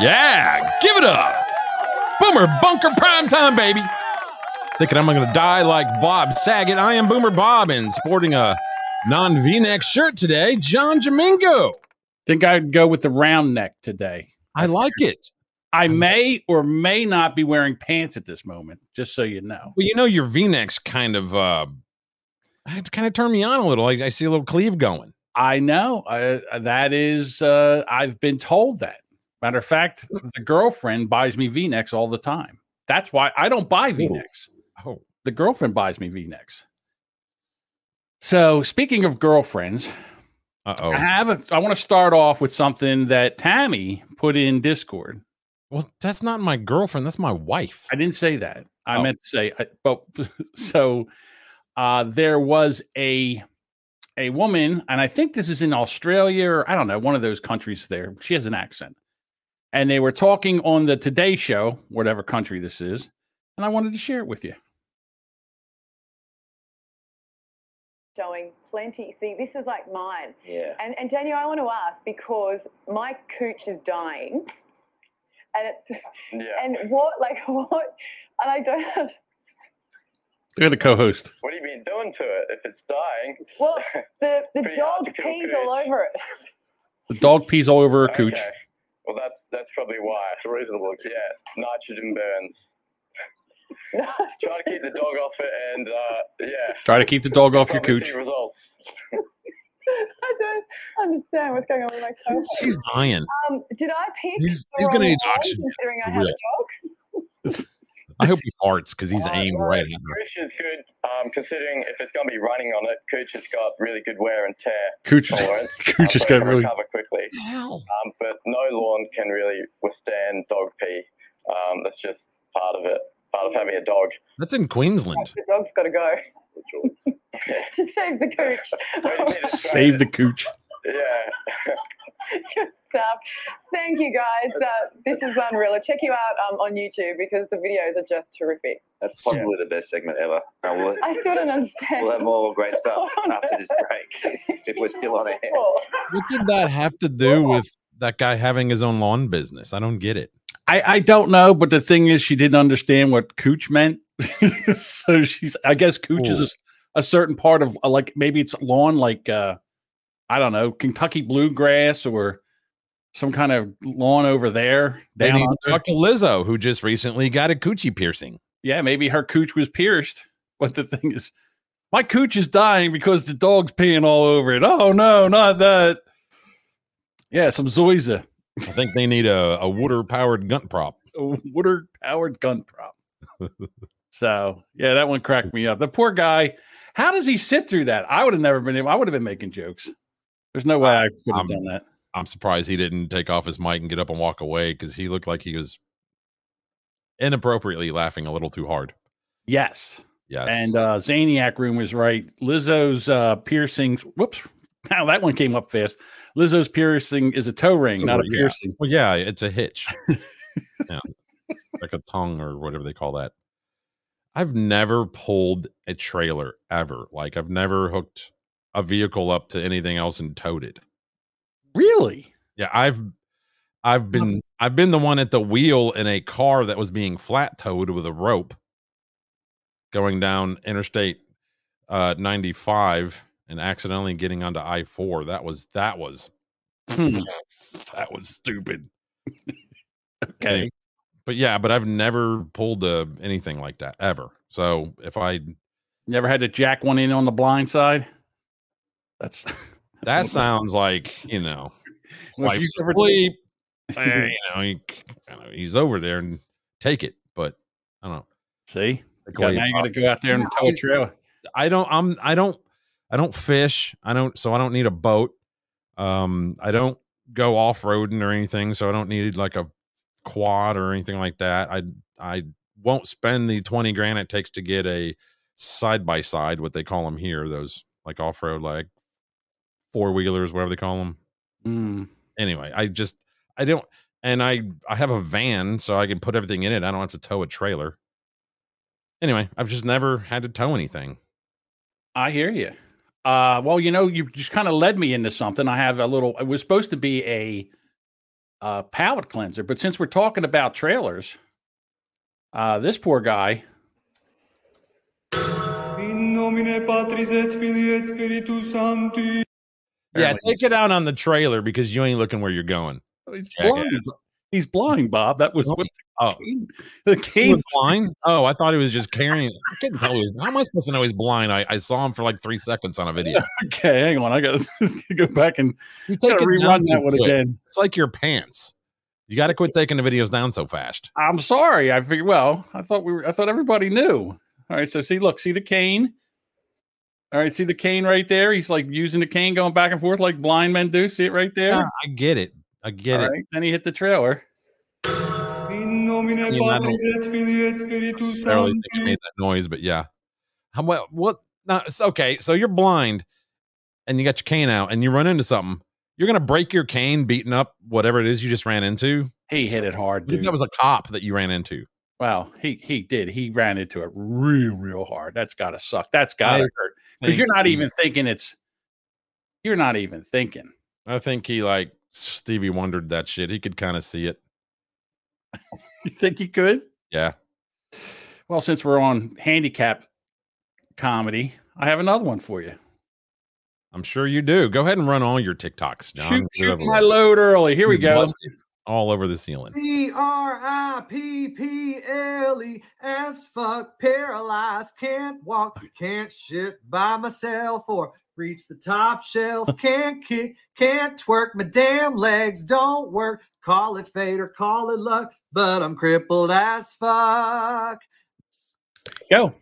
Yeah, give it up. Boomer Bunker prime time, baby. Thinking I'm going to die like Bob Saget. I am Boomer Bob and sporting a non v neck shirt today. John Jamingo. Think I'd go with the round neck today. I like it. I may or may not be wearing pants at this moment, just so you know. Well, you know, your v necks kind of, uh, kind of turn me on a little. I, I see a little cleave going. I know. Uh, that is, uh, I've been told that. Matter of fact, the girlfriend buys me v necks all the time. That's why I don't buy v necks. Oh, The girlfriend buys me v necks. So, speaking of girlfriends, uh I have a, I want to start off with something that Tammy put in Discord. Well, that's not my girlfriend. That's my wife. I didn't say that. I Oh. meant to say, I, but so uh, there was a a woman, and I think this is in Australia or I don't know, one of those countries. There, she has an accent, and they were talking on the Today Show, whatever country this is, and I wanted to share it with you. showing plenty. See, this is like mine. Yeah. And, and Daniel, I want to ask because my cooch is dying, and it's Yeah. and what like what, and I don't have. Look at the co-host. what have you been doing to it if it's dying? Well, the the dog to kill pees all over it. The dog pees all over her cooch. Okay. Well, that's that's probably why. It's reasonable. Yeah. Nitrogen burns. Try to keep the dog off it, and uh, yeah. Try to keep the dog off your Probably cooch. Results. I don't understand what's going on with my coach. He's dying. Um, did I pick He's- the he's gonna wrong need oxygen considering I for have real. a dog? I hope he farts because he's Uh, aimed well, right at her. Cooch is good, um, considering if it's going to be running on it, Cooch has got really good wear and tear Cooch, tolerance. cooch um, just so it got can really. recover quickly. Hell. Um, but no lawn can really withstand dog pee. Um, that's just part of it, part of having a dog. That's in Queensland. The dog's got to go to save the Well, cooch. need to spray Save the cooch. Yeah. Good stuff. Thank you guys. Uh, this is unreal. Check you out um, on YouTube because the videos are just terrific. That's possibly the best segment ever. Uh, we'll, I still don't understand. we'll have more great stuff after this break if we're still on air. What did that have to do with that guy having his own lawn business? I don't get it. I, I don't know, but the thing is, she didn't understand what cooch meant. so she's, I guess, cooch is a, a certain part of uh, like maybe it's lawn, like uh, I don't know, Kentucky bluegrass or some kind of lawn over there. They Down talk to Lizzo, who just recently got a coochie piercing. Yeah, maybe her cooch was pierced. But the thing is, my cooch is dying because the dog's peeing all over it. Oh no, not that. Yeah, some Zoysia, I think they need a, a water powered gun prop. A water powered gun prop. so yeah, that one cracked me up. The poor guy. How does he sit through that? I would have never been. I would have been making jokes. There's no way I could have done that. I'm surprised he didn't take off his mic and get up and walk away because he looked like he was inappropriately laughing a little too hard. Yes. Yes. And uh Zaniac room was right. Lizzo's uh piercings. Whoops. Now that one came up fast. Lizzo's piercing is a toe ring, not a Yeah. piercing. well, yeah, it's a hitch. yeah. Like a tongue or whatever they call that. I've never pulled a trailer ever. Like I've never hooked a vehicle up to anything else and towed it. Really? Yeah, I've I've been I've been the one at the wheel in a car that was being flat towed with a rope going down interstate uh 95 and accidentally getting onto I4. That was that was Hmm. that was stupid. Okay. But yeah, but I've never pulled uh, anything like that ever. So if I Never had to jack one in on the blind side? That's that sounds like, you know, Well, if wife's you ever- asleep, eh, you know, he, you know, he's over there and take it. But I don't know. See? Take You got- now you got to go out there and tow a trailer. I don't I'm I don't I don't fish. I don't so I don't need a boat. Um I don't go off-roading or anything, so I don't need like a quad or anything like that. I I won't spend the 20 grand it takes to get a side by side what they call them here, those like off-road like four-wheelers whatever they call them. Mm. Anyway, I just I don't and I I have a van so I can put everything in it. I don't have to tow a trailer. Anyway, I've just never had to tow anything. I hear you. Uh, well, you know, you just kind of led me into something. I have a little. It was supposed to be a uh, palate cleanser. But since we're talking about trailers, uh, this poor guy. In nomine Patris et Filii et Spiritus Sancti. Yeah, take it out on the trailer because you ain't looking where you're going. Oh, he's blind. He's blind, Bob. That was oh, what Oh, the cane, was blind. Oh, I thought he was just carrying. I couldn't tell he was. How am I supposed to know he's blind? I, I saw him for like three seconds on a video. Okay, hang on. I got to go back and You take rerun that one quick. again. It's like your pants. You got to quit taking the videos down so fast. I'm sorry. I figured. Well, I thought we were. I thought everybody knew. All right. So see, look, see the cane. All right. See the cane right there. He's like using the cane, going back and forth like blind men do. See it right there. Yeah, I get it. I get All it. right. Then he hit the trailer. In nomine I mean, I Patris et Filii et Spiritus necessarily think it Sancti. made that noise, but yeah. How well? What? No, it's okay. So you're blind, and you got your cane out, and you run into something. You're gonna break your cane, beating up whatever it is you just ran into. He hit it hard, What if dude. that was a cop that you ran into? Wow, he he did. He ran into it real, real hard. That's got to suck. That's got I to hurt because you're not even thinking it's. You're not even thinking. I think he like Stevie wondered that shit. He could kind of see it. You think he could? Yeah. Well, since we're on handicap comedy, I have another one for you. I'm sure you do. Go ahead and run all your TikToks, John. Shoot, shoot my load early. Here we go. Bust it All over the ceiling. P R I P P L E as fuck, paralyzed, can't walk, can't shit by myself or reach the top shelf, can't kick, can't twerk, my damn legs don't work. Call it fate or call it luck, but I'm crippled as fuck. Go.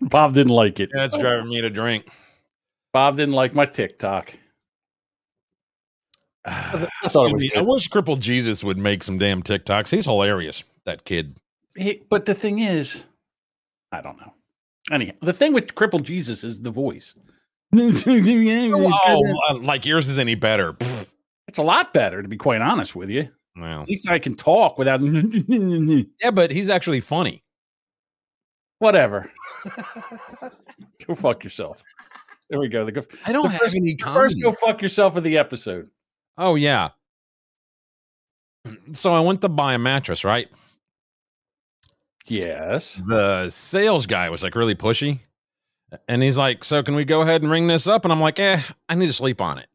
Bob didn't like it. That's driving me to drink. Bob didn't like my TikTok. I, I thought it was mean, I wish Crippled Jesus would make some damn TikToks. He's hilarious. That kid. He- but the thing is, I don't know. Anyhow, the thing with crippled Jesus is the voice. Oh, uh, like yours is any better. Pfft. It's a lot better, to be quite honest with you. Well, At least I can talk without yeah, but he's actually funny. whatever. go fuck yourself. There we go. The, go, I don't the have first, any the first go fuck yourself of the episode. Oh yeah. So I went to buy a mattress, right? Yes. The sales guy was like really pushy. And he's like, So can we go ahead and ring this up? And I'm like, eh, I need to sleep on it.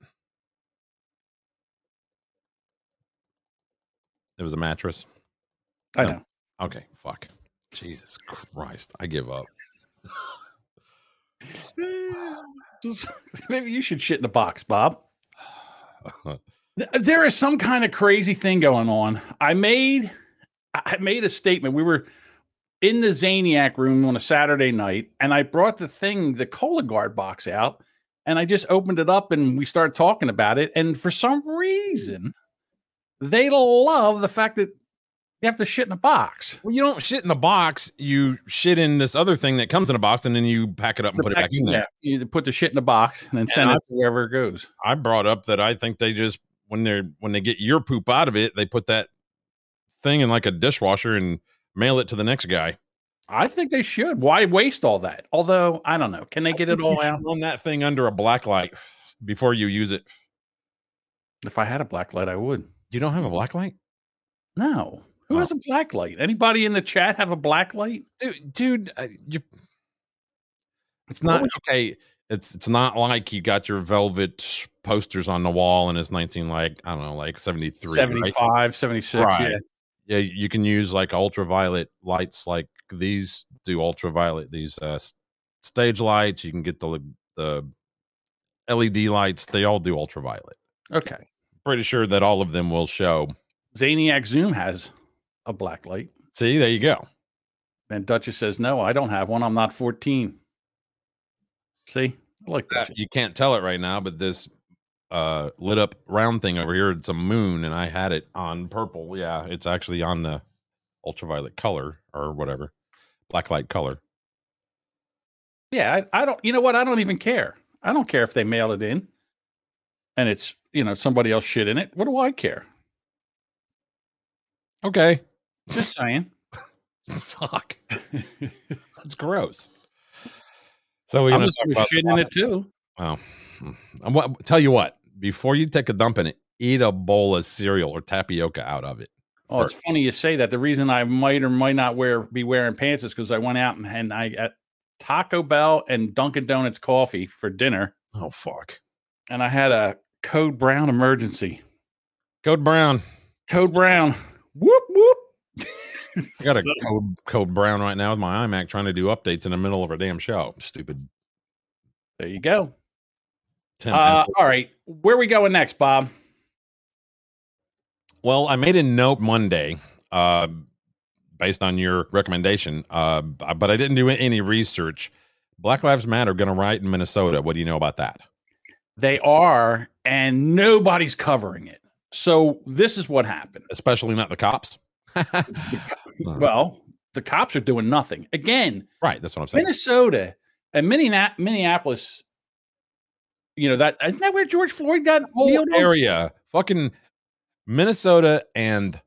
It was a mattress. I No. know. Okay, fuck. Jesus Christ. I give up. Maybe you should shit in a box, Bob. Th- There is some kind of crazy thing going on. I made I made a statement. We were in the Zaniac room on a Saturday night, and I brought the thing, the Cologuard box out, and I just opened it up and we started talking about it. And for some reason, they love the fact that you have to shit in a box. Well, you don't shit in the box. You shit in this other thing that comes in a box, and then you pack it up and put it back in there. Yeah, you put the shit in a box and then send I- it to wherever it goes. I brought up that I think they just when they're when they get your poop out of it, they put that thing in like a dishwasher and mail it to the next guy. I think they should. Why waste all that? Although I don't know, can they get it all out? Run that thing under a black light before you use it. If I had a black light, I would. You don't have a black light, No. Who Oh. has a black light? Anybody in the chat have a black light? dude. Dude, uh, you. It's not okay. It's it's not like you got your velvet posters on the wall and it's nineteen like I don't know like seventy three. 75, 76. Right. Yeah. yeah you can use like ultraviolet lights like these do ultraviolet these uh stage lights you can get the the led lights they all do ultraviolet Okay. pretty sure that all of them will show Zaniac Zoom has a black light. see there you go And Duchess says, No, I don't have one. I'm not 14. See? I like that. you can't tell it right now but this uh lit up round thing over here it's a moon and i had it on purple yeah it's actually on the ultraviolet color or whatever black light color Yeah, I, I don't you know what? I don't even care. I don't care if they mail it in and it's you know somebody else shit in it. What do I care? okay Just saying. fuck that's gross so we're I'm gonna talk about shit in it too. Well, mm, I'm, what, tell you what, before you take a dump in it, eat a bowl of cereal or tapioca out of it. Oh, it's funny you say that. The reason I might or might not wear be wearing pants is because I went out and, and I got Taco Bell and Dunkin' Donuts coffee for dinner, Oh fuck. and I had a Code Brown emergency. Code Brown. Code Brown. Whoop. I got a code, code brown right now with my iMac trying to do updates in the middle of a damn show. Stupid. There you go. 10 Uh, all right, where we going next, Bob? Well, I made a note Monday, uh, based on your recommendation, uh, but I didn't do any research. Black Lives Matter going to riot in Minnesota. What do you know about that? They are, and nobody's covering it. So this is what happened. Especially not the cops. Well, the cops are doing nothing again. right, that's what I'm saying. Minnesota and Minneap- Minneapolis. You know that isn't that where George Floyd got whole killed? area, fucking Minnesota and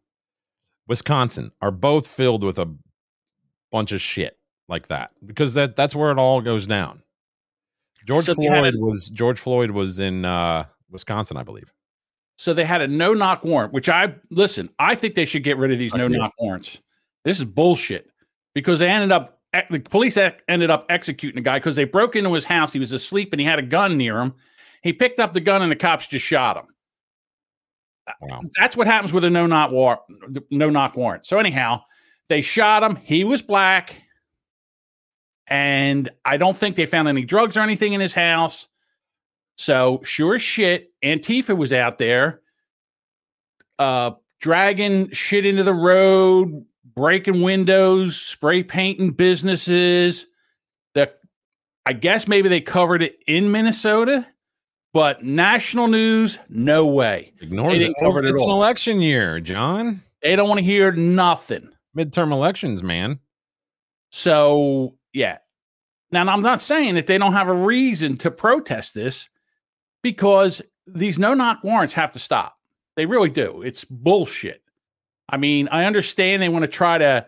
Wisconsin are both filled with a bunch of shit like that because that that's where it all goes down. George So Floyd a- was George Floyd was in uh, Wisconsin, I believe. So they had a no knock warrant, which I listen. I think they should get rid of these no knock warrants. This is bullshit because they ended up the police ended up executing the guy because they broke into his house. He was asleep and he had a gun near him. He picked up the gun and the cops just shot him. Wow. That's what happens with a no knock war no knock warrant. So anyhow, they shot him. He was black, and I don't think they found any drugs or anything in his house. So sure as shit, Antifa was out there, uh, dragging shit into the road, breaking windows, spray painting businesses. The, I guess maybe they covered it in Minnesota, but national news, no way. Ignores it. didn't cover it it's an election year, John. They don't want to hear nothing. Midterm elections, man. So yeah. Now I'm not saying that they don't have a reason to protest this because these no knock warrants have to stop. They really do. It's bullshit. I mean, I understand they want to try to,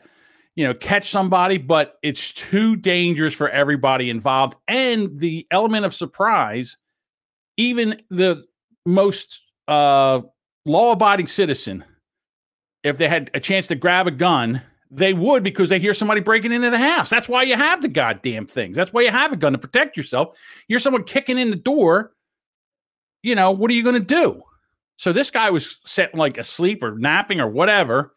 you know, catch somebody, but it's too dangerous for everybody involved. And the element of surprise, even the most uh, law abiding citizen, if they had a chance to grab a gun, they would because they hear somebody breaking into the house. That's why you have the goddamn things. That's why you have a gun to protect yourself. You're someone kicking in the door. You know, what are you going to do? So this guy was set like asleep or napping or whatever,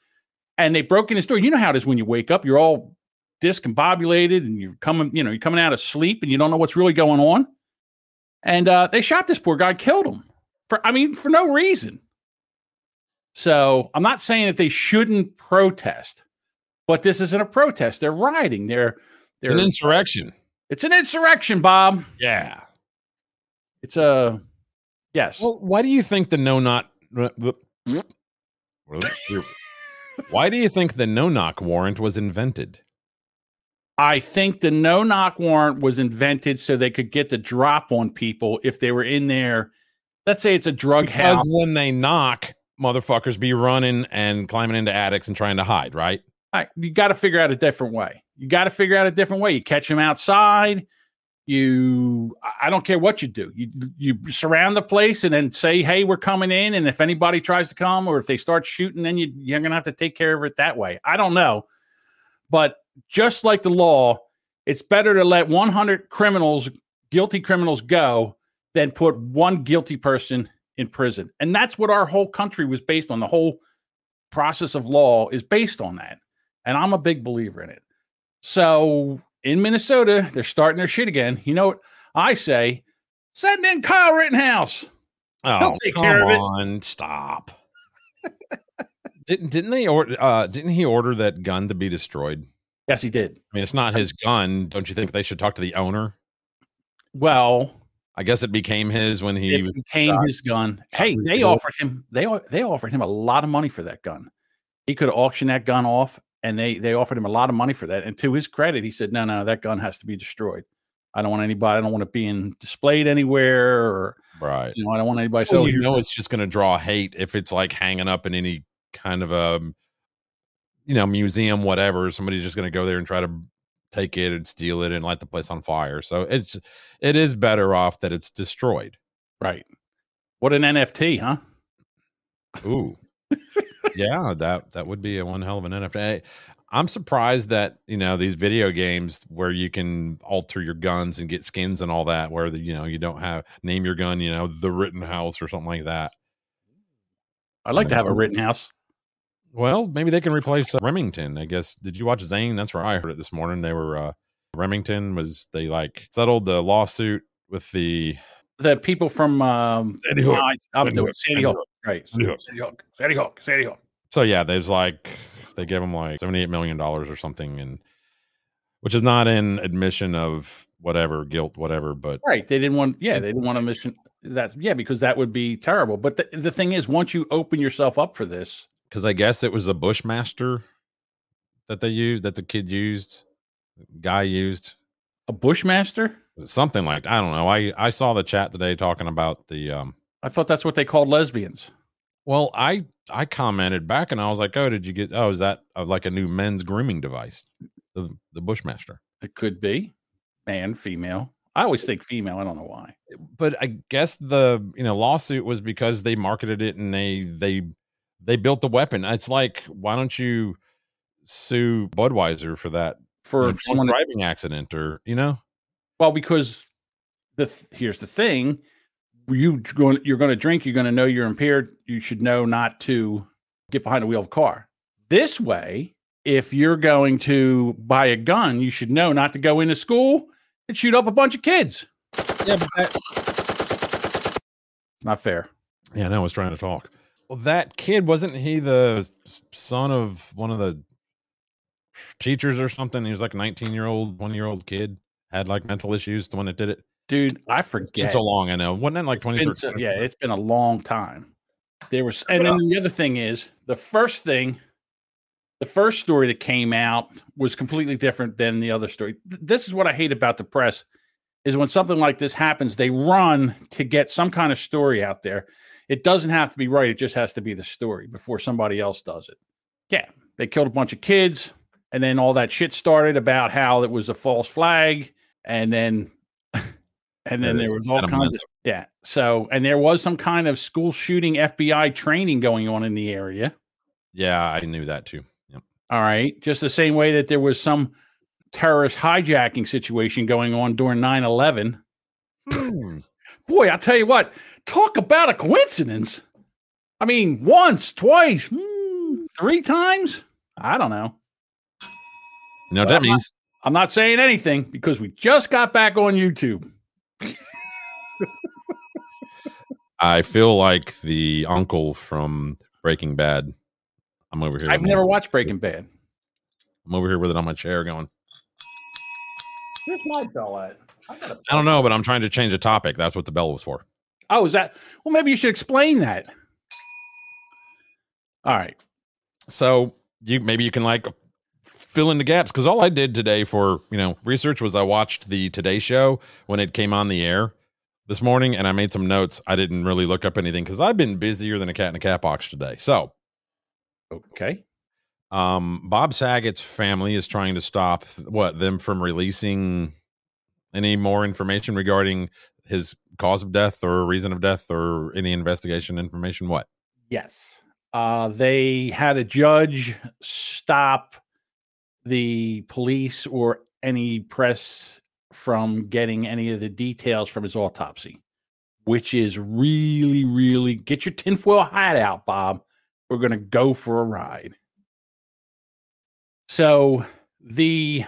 and they broke in his door. You know how it is when you wake up, you're all discombobulated and you're coming, you know, you're coming out of sleep and you don't know what's really going on. And uh, they shot this poor guy, killed him for, I mean, for no reason. So I'm not saying that they shouldn't protest, but this isn't a protest. They're rioting. They're, they're an insurrection. it's an insurrection, Bob. Yeah. It's a yes. Well, why do you think the no knock? Uh, why do you think the no knock warrant was invented? I think the no knock warrant was invented so they could get the drop on people if they were in there. Let's say it's a drug Because house. when they knock, motherfuckers be running and climbing into attics and trying to hide, right? All right, you got to figure out a different way. You got to figure out a different way. You catch them outside. You, I- don't care what you do. You you surround the place and then say, "Hey, we're coming in." And if anybody tries to come or if they start shooting, then you you're gonna have to take care of it that way. I don't know, but just like the law, it's better to let 100 criminals, guilty criminals, go than put one guilty person in prison. And that's what our whole country was based on. The whole process of law is based on that. And I'm a big believer in it. So in Minnesota, they're starting their shit again. You know what I say? Send in Kyle Rittenhouse. Oh, take come care of it. on, stop. didn't didn't they order? Uh, didn't he order that gun to be destroyed? Yes, he did. I mean, it's not his gun. Don't you think they should talk to the owner? Well, I guess it became his when he it became shot. his gun. Hey, they offered him they they offered him a lot of money for that gun. He could auction that gun off, and they they offered him a lot of money for that. And to his credit, he said, "No, no, that gun has to be destroyed. I don't want anybody. I don't want it being displayed anywhere, or right. you know, I don't want anybody." Well, So you know the- it's just going to draw hate if it's like hanging up in any kind of a you know museum whatever somebody's just going to go there and try to take it and steal it and light the place on fire so it's it is better off that it's destroyed right. What an NFT, huh? Ooh. yeah, that that would be a one hell of an NFT. I'm surprised that you know these video games where you can alter your guns and get skins and all that, where the, you know you don't have name your gun, you know, the Rittenhouse or something like that. I'd like to have a Rittenhouse. Well, maybe they can replace uh, Remington. I guess. Did you watch Zane? That's where I heard it this morning. They were uh Remington was they like settled the lawsuit with the The people from um, Sandy Hook. I'm Sandy doing Hook. Sandy Hook. right? Sandy Hook. Sandy Hook, Sandy Hook, Sandy Hook. So yeah, there's like they give them like seventy eight million dollars or something, and which is not an admission of whatever guilt, whatever. But Right. They didn't want, yeah, they didn't want to mission that. Yeah, because that would be terrible. But the, the thing is, once you open yourself up for this, because I guess it was a Bushmaster that they used, that the kid used, guy used a Bushmaster, something like I don't know. I I saw the chat today talking about the um. I thought that's what they called lesbians. Well, I I commented back and I was like, oh, did you get? Oh, is that uh, like a new men's grooming device? The the Bushmaster. It could be man, female. I always think female. I don't know why. but I guess the you know lawsuit was because they marketed it and they they they built the weapon. It's like why don't you sue Budweiser for that For someone, driving accident or you know well, because the th- here's the thing: you going, you're going to drink. You're going to know you're impaired. You should know not to get behind the wheel of a car. This way, if you're going to buy a gun, you should know not to go into school and shoot up a bunch of kids. yeah but that, It's not fair. yeah no I was trying to talk. Well, that kid wasn't he the son of one of the teachers or something? He was like a 19 year old, one year old kid had like mental issues. The one that did it. Dude, I It's been forget. so long. I know. Wasn't that like 20? so- yeah, it's been a long time. There was, and then the other thing is the first thing, the first story that came out was completely different than the other story. Th- This is what I hate about the press is when something like this happens, they run to get some kind of story out there. It doesn't have to be right; it just has to be the story before somebody else does it. Yeah, they killed a bunch of kids, and then all that shit started about how it was a false flag, and then, and then there was all kinds of yeah. So, and there was some kind of school shooting FBI training going on in the area. Yeah, I knew that too. Yep. All right. Just the same way that there was some terrorist hijacking situation going on during 9 11. Boy, I'll tell you what, talk about a coincidence. I mean, once, twice, hmm, three times. I don't know. You know what that I'm not- means? I'm not saying anything because we just got back on YouTube. I feel like the uncle from Breaking Bad. I'm over here. I've never my- watched Breaking Bad. I'm over here with it on my chair going. Where's my bell at? I don't know, but I'm trying to change the topic. That's what the bell was for. Oh, is that? Well, maybe you should explain that. All right. So you maybe you can like fill in the gaps because all I did today for you know research was I watched the Today Show when it came on the air this morning, and I made some notes. I didn't really look up anything because I've been busier than a cat in a cat box today. So Okay. um bob saget's family is trying to stop what them from releasing any more information regarding his cause of death or reason of death or any investigation information what Yes. Uh, they had a judge stop the police or any press from getting any of the details from his autopsy, which is really, really get your tinfoil hat out, Bob. We're going to go for a ride. So the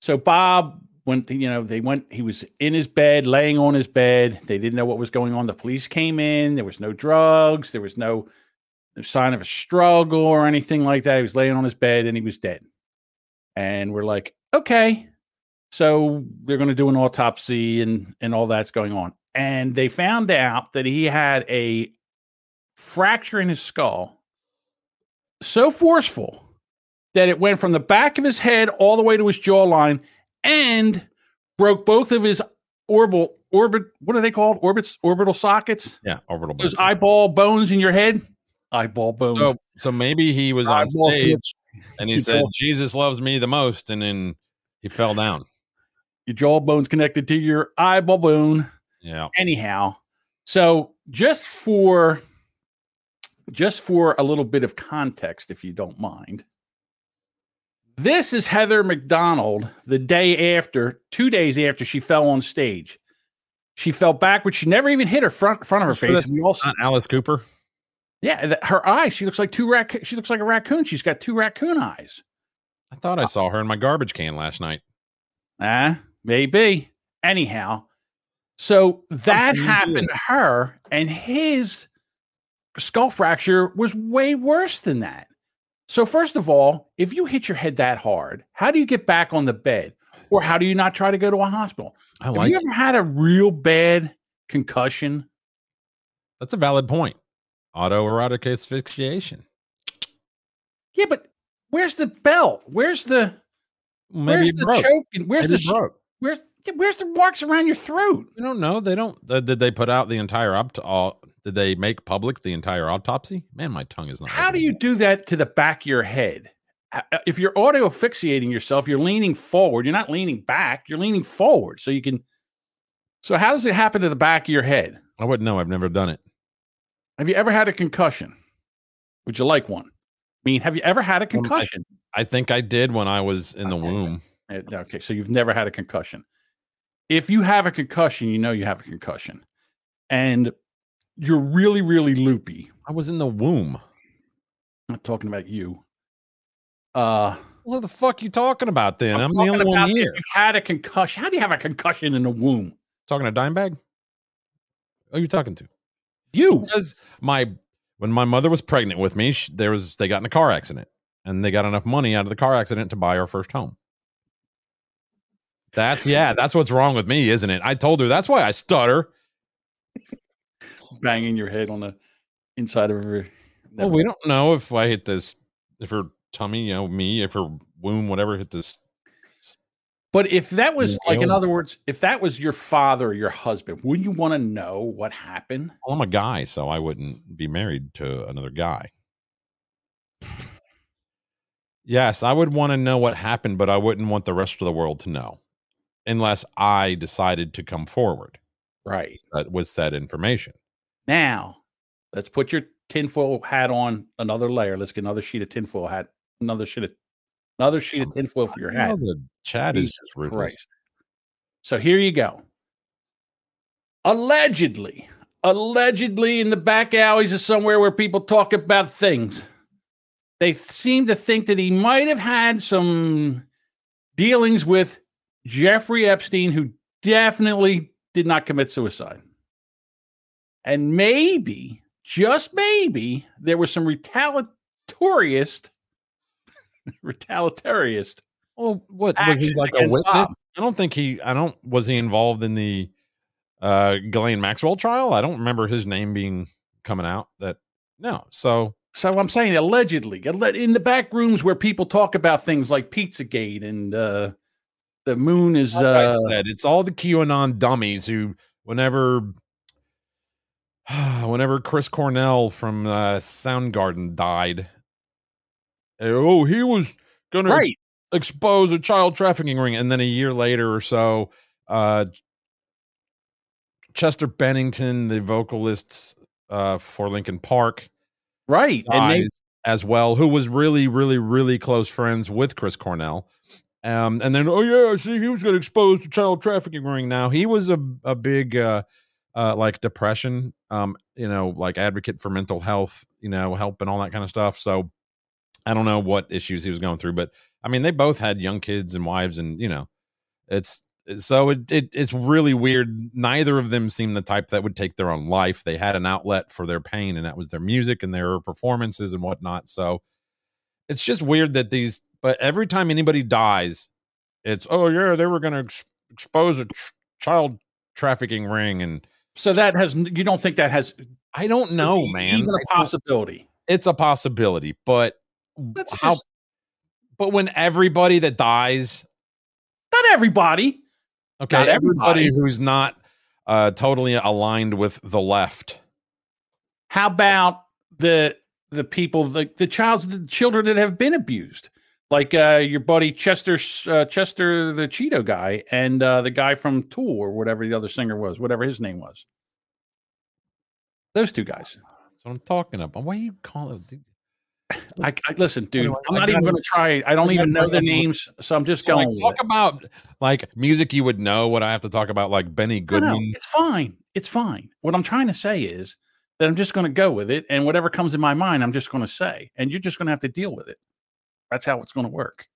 so Bob went, you know, they went, he was in his bed, laying on his bed. They didn't know what was going on. The police came in. There was no drugs. There was no, no sign of a struggle or anything like that. He was laying on his bed and he was dead. And we're like, okay. So they're going to do an autopsy and, and all that's going on. And they found out that he had a fracture in his skull so forceful that it went from the back of his head all the way to his jawline and broke both of his orbital orbit what are they called orbits orbital sockets yeah orbital those bone. eyeball bones in your head eyeball bones so, so maybe he was on Eyeball stage and he said jesus loves me the most and then he fell down your jaw bones connected to your eyeball bone yeah anyhow so just for just for a little bit of context, if you don't mind. This is Heather McDonald the day after, two days after she fell on stage. She fell backwards. She never even hit her front front of her Sure face. that's We all- Not Alice Cooper. Yeah, her eyes. She looks like two rac- She looks like a raccoon. She's got two raccoon eyes. I thought I saw her in my garbage can last night. Ah, maybe. Anyhow, so that happened to her, and his skull fracture was way worse than that. So, first of all, if you hit your head that hard, how do you get back on the bed? Or how do you not try to go to a hospital? I Have you ever had a real bad concussion? that's a valid point. Autoerotic asphyxiation. Yeah, but where's the belt? Where's the Maybe where's the broke. choke? and Where's Maybe the broke. where's where's the marks around your throat? I don't know. They don't. Uh, did they put out the entire opt? Uh, did they make public the entire autopsy? Man, my tongue is not. How do you do that to the back of your head? Uh, uh, If you're auto asphyxiating yourself, you're leaning forward. You're not leaning back. You're leaning forward, so you can. So how does it happen to the back of your head? I wouldn't know. I've never done it. Have you ever had a concussion? Would you like one? I mean, have you ever had a concussion? I think I did when I was in the Okay. womb. Uh, Okay, so you've never had a concussion. If you have a concussion, you know you have a concussion, and you're really, really loopy. I was in the womb. I'm not talking about you. Uh, What the fuck are you talking about then? I'm, the talking only one here. you had a concussion. How do you have a concussion in the womb? Talking to Dimebag? Who are you talking to? You. Because my when my mother was pregnant with me, sh there was they got in a car accident, and they got enough money out of the car accident to buy our first home. That's yeah, that's what's wrong with me, isn't it? I told her that's why I stutter. banging your head on the inside of her. Well, we don't know if I hit this, if her tummy, you know, me, if her womb, whatever, hit this. But if that was like, in other words, if that was your father or your husband, would you want to know what happened? Well, I'm a guy, so I wouldn't be married to another guy. Yes, I would want to know what happened, but I wouldn't want the rest of the world to know unless I decided to come forward Right. that uh, with said information. Now, let's put your tinfoil hat on another layer. Let's get another sheet of tinfoil hat, another sheet of another sheet of tinfoil for your hat. the chat is Jesus just ruthless. Christ. So here you go. Allegedly, allegedly in the back alleys of somewhere where people talk about things, they seem to think that he might have had some dealings with Jeffrey Epstein, who definitely did not commit suicide. And maybe, just maybe, there was some retaliatorist, retaliatorist Well, what was he like a witness? Bob. I don't think he. I don't. Was he involved in the uh Ghislaine Maxwell trial? I don't remember his name being coming out. That no. So So I'm saying allegedly alle- in the back rooms where people talk about things like Pizzagate and uh, the moon is like uh, I said, it's all the QAnon dummies who, whenever, whenever Chris Cornell from uh, Soundgarden died, oh, he was gonna ex- expose a child trafficking ring, and then a year later or so, uh, Chester Bennington, the vocalist uh, for Linkin Park, Right. And they, as well, who was really, really, really close friends with Chris Cornell. Um, and then, oh yeah, see, he was going to expose the child trafficking ring. Now he was a a big, uh, uh, like depression, um, you know, like advocate for mental health, you know, help and all that kind of stuff. So I don't know what issues he was going through, but I mean, they both had young kids and wives, and you know, it's so it, it it's really weird. Neither of them seemed the type that would take their own life. They had an outlet for their pain, and that was their music and their performances and whatnot. So it's just weird that these. But every time anybody dies, it's oh yeah, they were going to ex- expose a tr- child trafficking ring, and so that has you don't think that has I don't know, man. even a possibility. It's a possibility, but That's how? just But when everybody that dies not everybody. Okay, Not everybody everybody. who's not uh, totally aligned with the left. How about the the people the the child's the children that have been abused, like uh, your buddy Chester uh, Chester the Cheeto guy and uh, the guy from Tool or whatever the other singer was, whatever his name was. Those two guys. That's what I'm talking about. Why you call it? I, I listen, dude. Anyway, I'm not even going to try. I don't I even know the names, so I'm just So, going. with talk it. about like music you would know. What I have to talk about, like Benny No, Goodman. no, it's fine. It's fine. What I'm trying to say is that I'm just going to go with it, and whatever comes in my mind, I'm just going to say, and you're just going to have to deal with it. That's how it's going to work.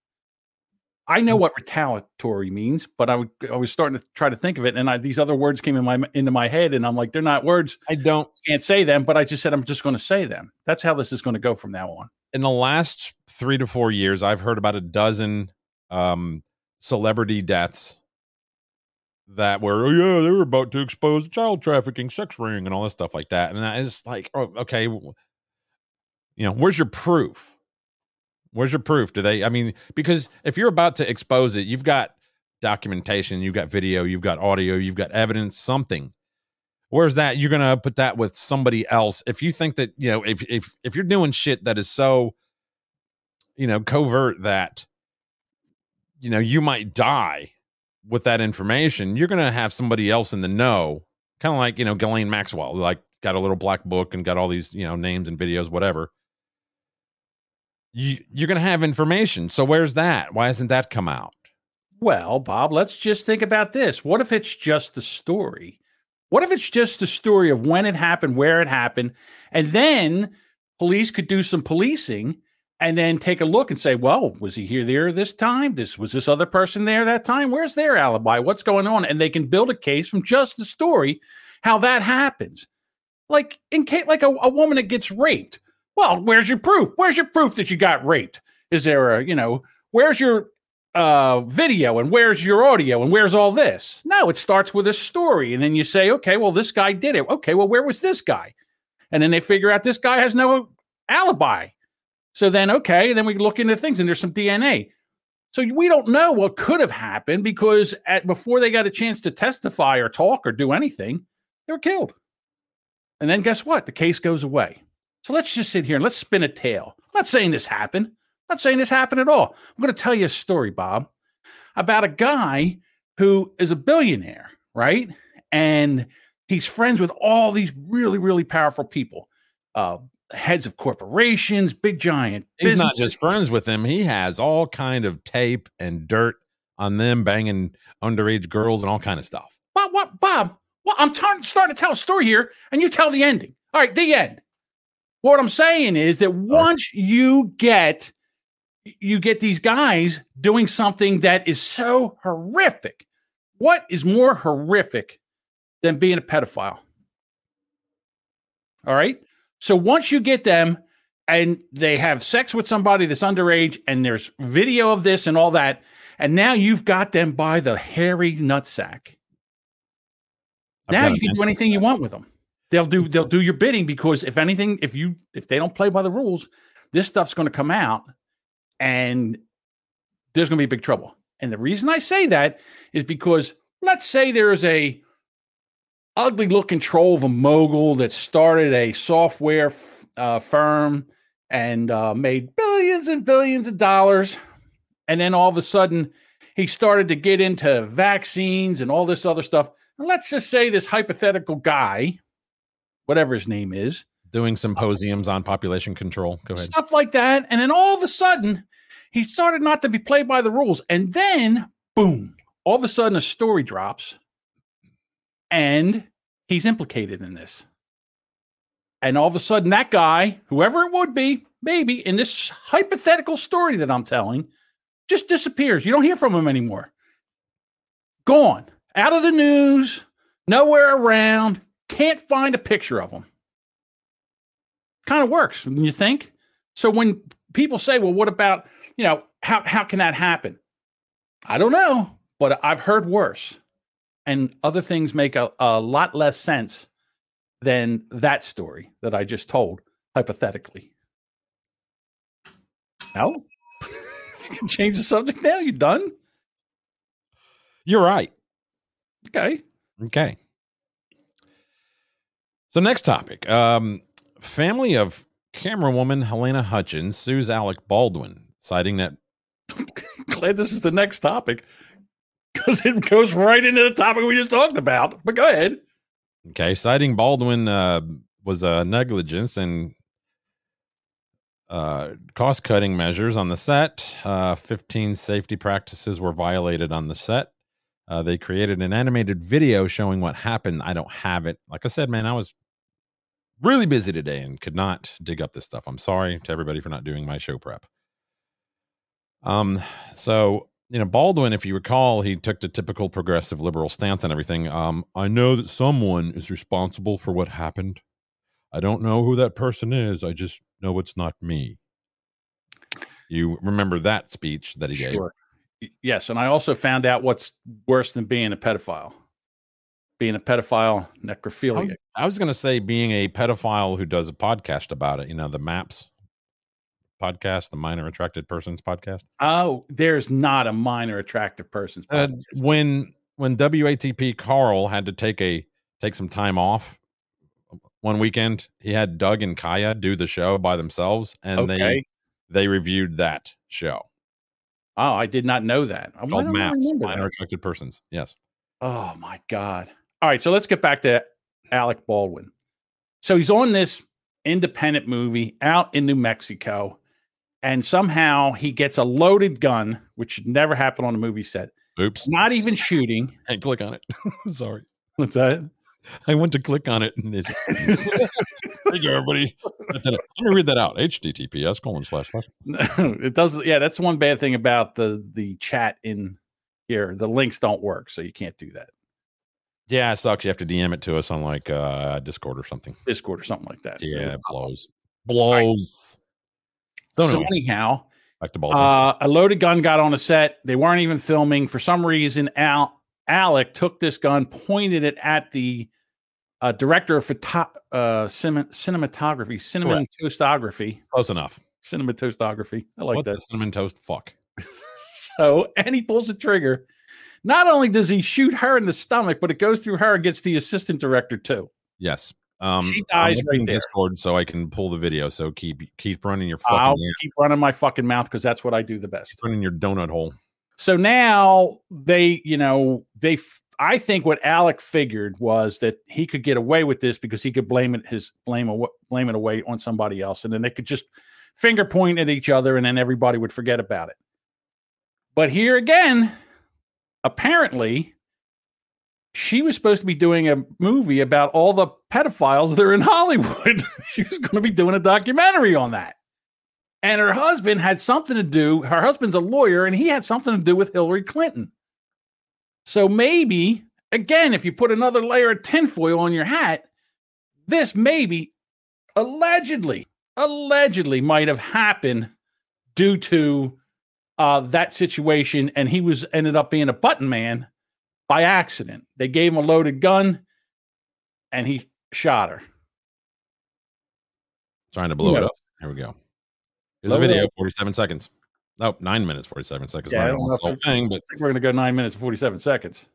I know what retaliatory means, but I, would, I was starting to try to think of it, and I, these other words came in my into my head, and I'm like, they're not words. I don't. Can't say them, but I just said I'm just going to say them. That's how this is going to go from now on. In the last three to four years, I've heard about a dozen um, celebrity deaths that were, oh yeah, they were about to expose child trafficking, sex ring, and all this stuff like that. And I just like, oh, okay, you know, where's your proof? Where's your proof? Do they? I mean, because if you're about to expose it, you've got documentation, you've got video, you've got audio, you've got evidence, something. Where's that? You're gonna put that with somebody else. If you think that you know, if if if you're doing shit that is so, you know, covert that, you know, you might die with that information, you're gonna have somebody else in the know, kind of like you know, Ghislaine Maxwell, like got a little black book and got all these you know names and videos, whatever you you're gonna have information. So where's that? Why hasn't that come out? Well, Bob, let's just think about this. What if it's just the story? What if it's just the story of when it happened, where it happened, and then police could do some policing and then take a look and say, well, was he here there this time? This was this other person there that time? Where's their alibi? What's going on? And they can build a case from just the story, how that happens. Like in case like a, a woman that gets raped. Well, where's your proof? Where's your proof that you got raped? Is there a, you know, where's your uh video and where's your audio and where's all this? No, it starts with a story and then you say, okay, well this guy did it. Okay, well where was this guy? And then they figure out this guy has no alibi. So then okay, then we look into things and there's some DNA. So we don't know what could have happened because at before they got a chance to testify or talk or do anything, they were killed. And then guess what? The case goes away. So let's just sit here and let's spin a tale. I'm not saying this happened. I'm not saying this happened at all. I'm going to tell you a story, Bob, about a guy who is a billionaire, right? And he's friends with all these really, really powerful people, uh, heads of corporations, big giant. He's not just friends with them. He has all kind of tape and dirt on them banging underage girls and all kind of stuff. What? What, Bob? Well, I'm tar- starting to tell a story here, and you tell the ending. All right, the end. What I'm saying is that once you get you get these guys doing something that is so horrific. What is more horrific than being a pedophile? All right. So once you get them and they have sex with somebody that's underage, and there's video of this and all that, and now you've got them by the hairy nutsack. I've now you can do anything you want with them. They'll do they'll do your bidding because if anything, if you if they don't play by the rules, this stuff's going to come out, and there's going to be big trouble. And the reason I say that is because let's say there's a ugly looking troll of a mogul that started a software f- uh, firm and uh, made billions and billions of dollars. And then all of a sudden, he started to get into vaccines and all this other stuff. And let's just say this hypothetical guy, whatever his name is, Doing symposiums on population control. Go ahead. stuff like that. And then all of a sudden, he started not to be played by the rules. And then, boom, all of a sudden, a story drops and he's implicated in this. And all of a sudden, that guy, whoever it would be, maybe in this hypothetical story that I'm telling, just disappears. You don't hear from him anymore. Gone out of the news, nowhere around, can't find a picture of them. Kind of works, you think? So when people say, well, what about, you know, how, how can that happen? I don't know, but I've heard worse. And other things make a, a lot less sense than that story that I just told, hypothetically. No? you can change the subject now? You done? You're right. Okay. Okay. So next topic. Um, family of camera woman Halyna Hutchins sues Alec Baldwin, citing that Glad this is the next topic because it goes right into the topic we just talked about. But go ahead. Okay, citing Baldwin uh, was a negligence and uh, cost cutting measures on the set. Uh, 15 safety practices were violated on the set. Uh, they created an animated video showing what happened. I don't have it. Like I said, man, I was really busy today and could not dig up this stuff. I'm sorry to everybody for not doing my show prep. Um, so you know, Baldwin, if you recall, he took the typical progressive liberal stance on everything. Um, I know that someone is responsible for what happened. I don't know who that person is. I just know it's not me. You remember that speech that he gave? Sure. Y- Yes, and I also found out what's worse than being a pedophile. Being a pedophile, I necrophilia. was, I was going to say being a pedophile who does a podcast about it. You know, the Maps podcast, the Minor Attracted Persons podcast. Oh, there's not a minor attractive person's Uh, podcast. when when WATP Carl had to take a take some time off one weekend, he had Doug and Kaya do the show by themselves, and okay. they they reviewed that show oh, I did not know that. Uh, why called don't I Maps, Minor? Attracted Persons. Yes. Oh my God. All right, so let's get back to Alec Baldwin. So he's on this independent movie out in New Mexico, and somehow he gets a loaded gun, which should never happen on a movie set. Oops. Not even shooting. Hey, click on it. Sorry. What's that? I went to click on it and it. Thank you, everybody. Let me read that out. HTTPS colon slash slash. it does. Yeah, that's one bad thing about the the chat in here. The links don't work, so you can't do that. Yeah, it sucks. You have to DM it to us on like uh Discord or something. Discord or something like that. Yeah, it blows. Blows. So, So anyhow, back to Baldwin. Uh, a loaded gun got on a set. They weren't even filming. For some reason, Al Alec took this gun, pointed it at the uh, director of photo- uh, cinem- cinematography, cinematography, Close enough. cinematography. I like what that. the cinnamon toast fuck? So, and he pulls the trigger. Not only does he shoot her in the stomach, but it goes through her and gets the assistant director too. Yes. Um, She dies right there. Discord so I can pull the video. So keep keep running your fucking I'll keep running my fucking mouth because that's what I do the best. keep running your donut hole. So now they, you know, they. I think what Alec figured was that he could get away with this because he could blame it his blame blame it away on somebody else, and then they could just finger point at each other, and then everybody would forget about it. But here again, apparently, she was supposed to be doing a movie about all the pedophiles that are in Hollywood. she was going to be doing a documentary on that. And her husband had something to do. Her husband's a lawyer, and he had something to do with Hillary Clinton. So maybe, again, if you put another layer of tinfoil on your hat, this maybe allegedly, allegedly might have happened due to uh, that situation, and he was ended up being a button man by accident. They gave him a loaded gun, and he shot her. Trying to blow it up. Here we go. Here's Blow a video. Forty-seven seconds. No, nine minutes, forty-seven seconds. Yeah, I don't know the if whole thing, but we're going to go nine minutes and 47 seconds.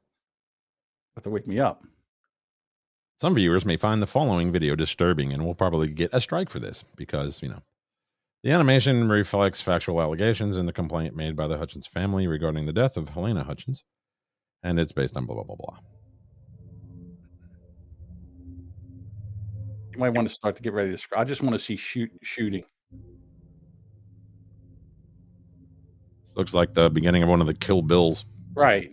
Have to wake me up. some viewers may find the following video disturbing, and we'll probably get a strike for this because you know the animation reflects factual allegations in the complaint made by the Hutchins family regarding the death of Halyna Hutchins, and it's based on blah blah blah blah. You might want to start to get ready to. I just want to see shoot shooting. Looks like the beginning of one of the Kill Bills. Right.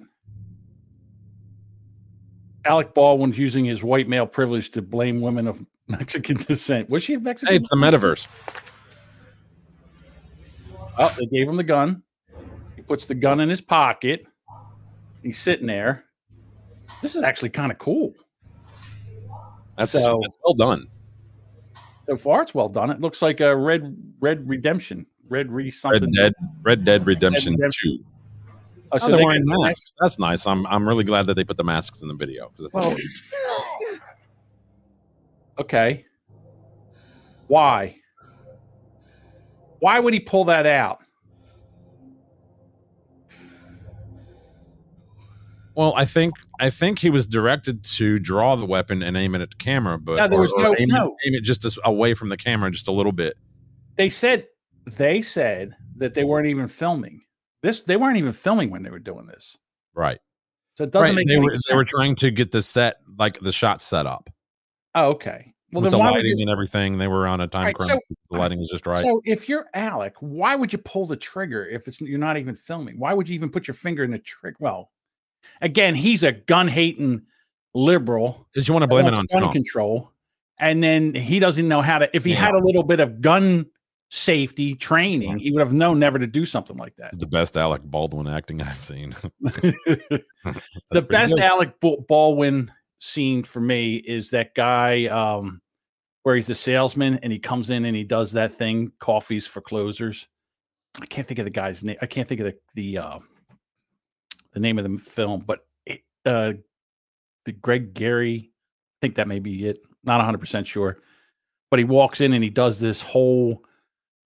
Alec Baldwin's using his white male privilege to blame women of Mexican descent. Was she of Mexican? Hey, it's the metaverse. Oh, they gave him the gun. He puts the gun in his pocket. He's sitting there. This is actually kind of cool. That's, So- that's well done. So far, it's well done. It looks like a red red redemption. Red re Red. Dead, Red Dead Redemption Redemption. Two. Oh, Oh, so they're wearing got masks. That's nice. I'm I'm really glad that they put the masks in the video because it's Well, okay. Why? Why would he pull that out? well, I think I think he was directed to draw the weapon and aim it at the camera, but Yeah, there or- was or no- aim, no. It, aim it just as, away from the camera just a little bit. They said they said that they weren't even filming this. They weren't even filming when they were doing this. Right. So it doesn't right. make They were sense. they were trying to get the set like the shot set up. Oh, okay. Well, with then the lighting you? and everything. They were on a time Right, crunch. so- the lighting was just right. So if you're Alec, why would you pull the trigger if it's you're not even filming? Why would you even put your finger in the trigger? Well, again, he's a gun hating liberal. Did you want to blame it on gun control, and then he doesn't know how to. If he Yeah. had a little bit of gun safety training, he would have known never to do something like that. It's the best Alec Baldwin acting I've seen. the best good. Alec Bal- Baldwin scene for me is that guy um, where he's the salesman and he comes in and he does that thing, coffees for closers. I can't think of the guy's name. I can't think of the the uh, the name of the film, but it, uh, the Greg Gary. I think that may be it. Not 100 percent sure, but he walks in and he does this whole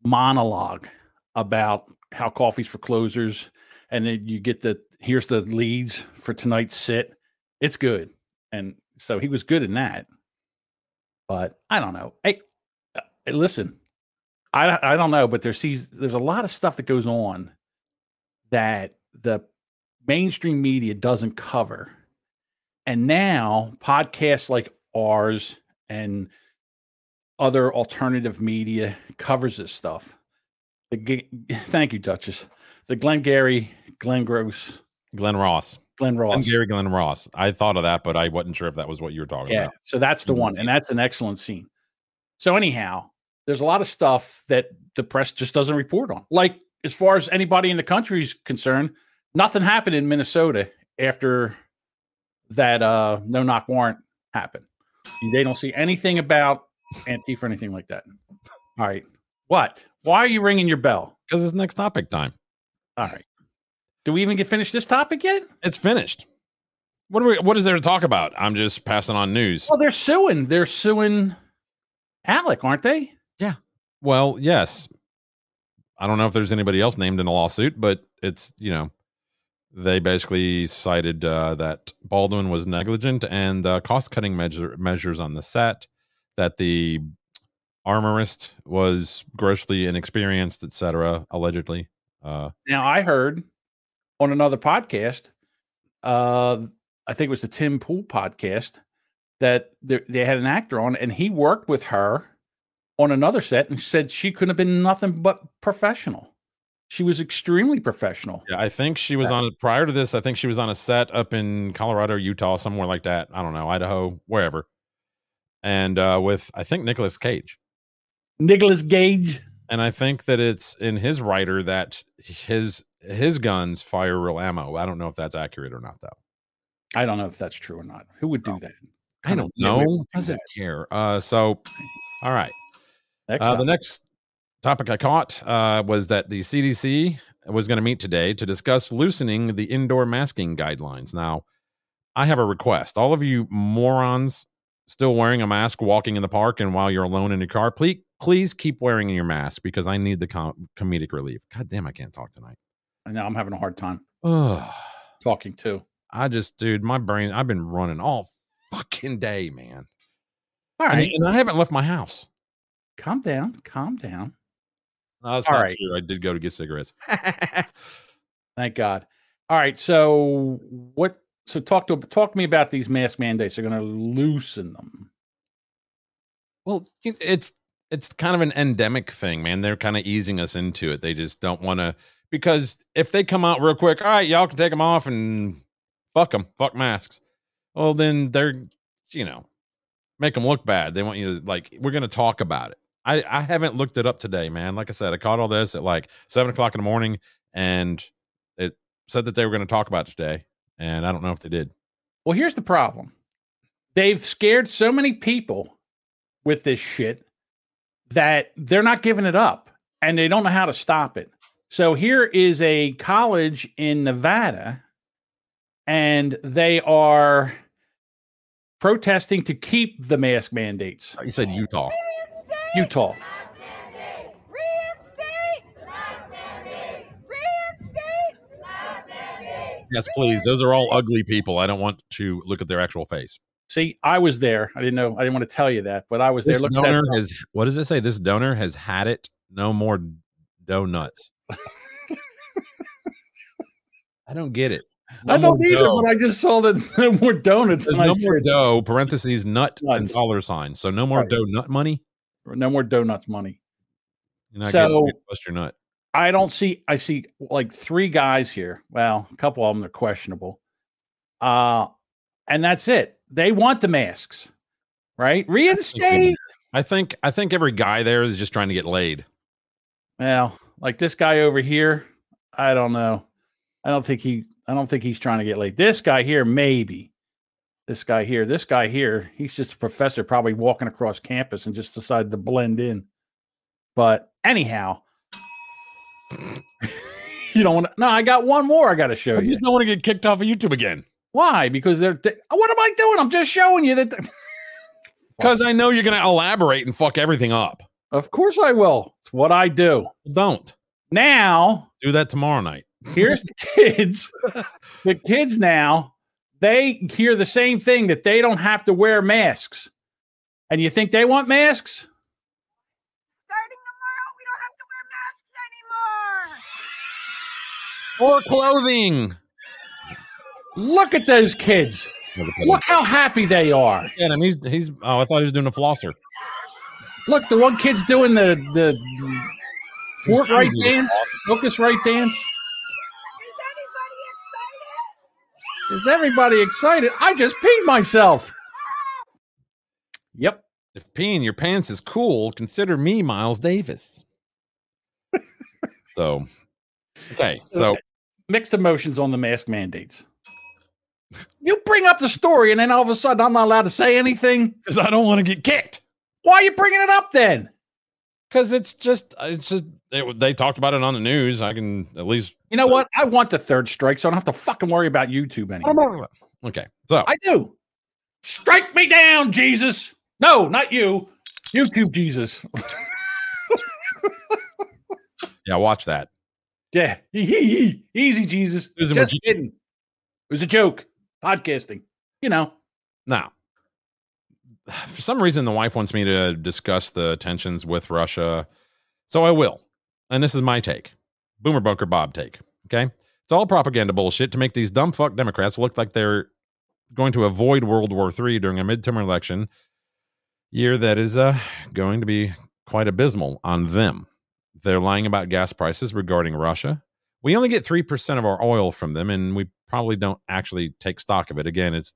monologue about how coffees for closers, and then you get the here's the leads for tonight's sit. It's good, and so he was good in that. But I don't know. Hey, uh, hey, listen, I I don't know, but there's these, there's a lot of stuff that goes on that the mainstream media doesn't cover, and now podcasts like ours and other alternative media covers this stuff. The thank you, Duchess. The Glenn Gary, Glenn Gross, Glenn Ross. Glenn Ross. Glenn Gary Glenn Ross. I thought of that, but I wasn't sure if that was what you were talking Yeah, about. so that's the one, and that's an excellent scene. So anyhow, there's a lot of stuff that the press just doesn't report on. Like as far as anybody in the country is concerned, nothing happened in Minnesota after that uh no knock warrant happened. They don't see anything about Antifa or anything like that. All right. What? Why are you ringing your bell? Because it's next topic time. All right. Do we even get finished this topic yet? It's finished. What are we what is there to talk about? I'm just passing on news. Well, they're suing. They're suing Alec, aren't they? Yeah. Well, yes. I don't know if there's anybody else named in a lawsuit, but it's, you know, they basically cited uh, that Baldwin was negligent and uh, cost cutting measure, measures on the set, that the armorist was grossly inexperienced, etc., allegedly. Uh, Now I heard on another podcast, uh, I think it was the Tim Pool podcast, that they, they had an actor on, and he worked with her on another set, and said she couldn't have been nothing but professional. She was extremely professional. yeah, I think she was on prior to this. I think she was on a set up in Colorado, Utah, somewhere like that. I don't know, Idaho, wherever. And uh, with, I think, Nicolas Cage. Nicholas Gage. and I think that it's in his writer that his his guns fire real ammo. I don't know if that's accurate or not, though. I don't know if that's true or not. Who would do that? I don't know. do Doesn't that. care. Uh, so, all right. Next Uh, the next topic I caught uh, was that the CDC was going to meet today to discuss loosening the indoor masking guidelines. Now, I have a request. All of you morons still wearing a mask walking in the park and while you're alone in your car, please please keep wearing your mask because I need the com- comedic relief. God damn, I can't talk tonight. I know I'm having a hard time talking too. I just, dude, my brain, I've been running all fucking day, man. All And- And, I haven't left my house. calm down, calm down. No, that's All not right. true. I did go to get cigarettes. Thank God. All right, so what? So talk to talk to me about these mask mandates. They're going to loosen them. well, it's it's kind of an endemic thing, man. They're kind of easing us into it. They just don't want to because if they come out real quick, all right, y'all can take them off and fuck them, fuck masks. Well, then they're you know make them look bad. They want you to like we're going to talk about it. I I haven't looked it up today, man. Like I said, I caught all this at like seven o'clock in the morning, and it said that they were going to talk about today, and I don't know if they did. Well, here's the problem. They've scared so many people with this shit that they're not giving it up and they don't know how to stop it. So here is a college in Nevada and they are protesting to keep the mask mandates. You said Utah. Utah. Yes, please. Those are all ugly people. I don't want to look at their actual face. See, I was there. I didn't know. I didn't want to tell you that, but I was there. This Look donor sign. has what does it say? This donor has had it. No more donuts. I don't get it. I don't either, dough. but I just saw that no more donuts. There's and I no more dough. Parentheses nut and dollar sign. So no more Right. dough nut money. no more donuts money. You're not So- bust your nut. I don't see. I see like three guys here. Well, a couple of them are questionable. Uh, and that's it. They want the masks, right? Reinstate. I think I think every guy there is just trying to get laid. Well, like this guy over here, I don't know. I don't think he. I don't think he's trying to get laid. This guy here, maybe. This guy here. This guy here. He's just a professor, probably walking across campus and just decided to blend in. But anyhow, you don't want to. No, I got one more. I got to show I you. just don't want to get kicked off of YouTube again Why? Because they're. What am I doing? I'm just showing you that. because I know you're going to elaborate and fuck everything up. of course I will. It's what I do. Don't Now, do that tomorrow night. here's the kids. the kids now, they hear the same thing that they don't have to wear masks. And you think they want masks? Starting tomorrow, we don't have to wear masks anymore. Or clothing. Look at those kids. Look how happy they are. Yeah, and he's he's. Oh, I thought he was doing a flosser. Look, the one kid's doing the the Fortnite dance, focus right dance. Is anybody excited? Is everybody excited? I just peed myself. Yep. If peeing your pants is cool, consider me Miles Davis. so, okay, so mixed emotions on the mask mandates. You bring up the story, and then all of a sudden, I'm not allowed to say anything. because I don't want to get kicked. Why are you bringing it up then? Because it's just uh, it's just it, they talked about it on the news. I can at least You know So- what? I want the third strike, so I don't have to fucking worry about YouTube anymore. okay. So I do. Strike me down, Jesus. No, not you. YouTube Jesus. yeah, watch that. Yeah. Easy, Jesus. Just kidding. It was a joke. Podcasting. You know. Now, for some reason, the wife wants me to discuss the tensions with Russia, so I will. And this is my take, Boomer Bunker Bob take. Okay, it's all propaganda bullshit to make these dumb fuck Democrats look like they're going to avoid World War III during a midterm election year that is uh, going to be quite abysmal on them. They're lying about gas prices regarding Russia. We only get 3% of our oil from them, and we probably don't actually take stock of it. Again, it's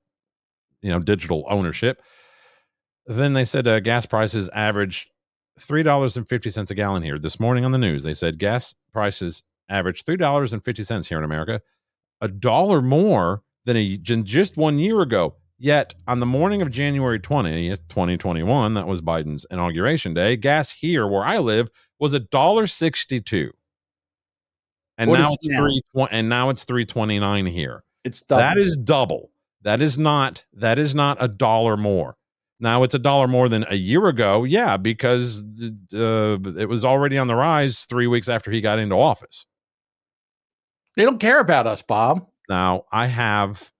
you know digital ownership. Then they said uh, gas prices average three dollars and fifty cents a gallon here this morning on the news. They said gas prices average three dollars and fifty cents here in America, a dollar more than a just one year ago. Yet on the morning of January twentieth, twenty twenty one, that was Biden's inauguration day. Gas here where I live was a dollar sixty two, and What now it's now? three and now it's three twenty nine here. It's double. That is double. That is not that is not a dollar more. Now it's a dollar more than a year ago. Yeah, because uh, it was already on the rise 3 weeks after he got into office. they don't care about us, Bob. Now, I have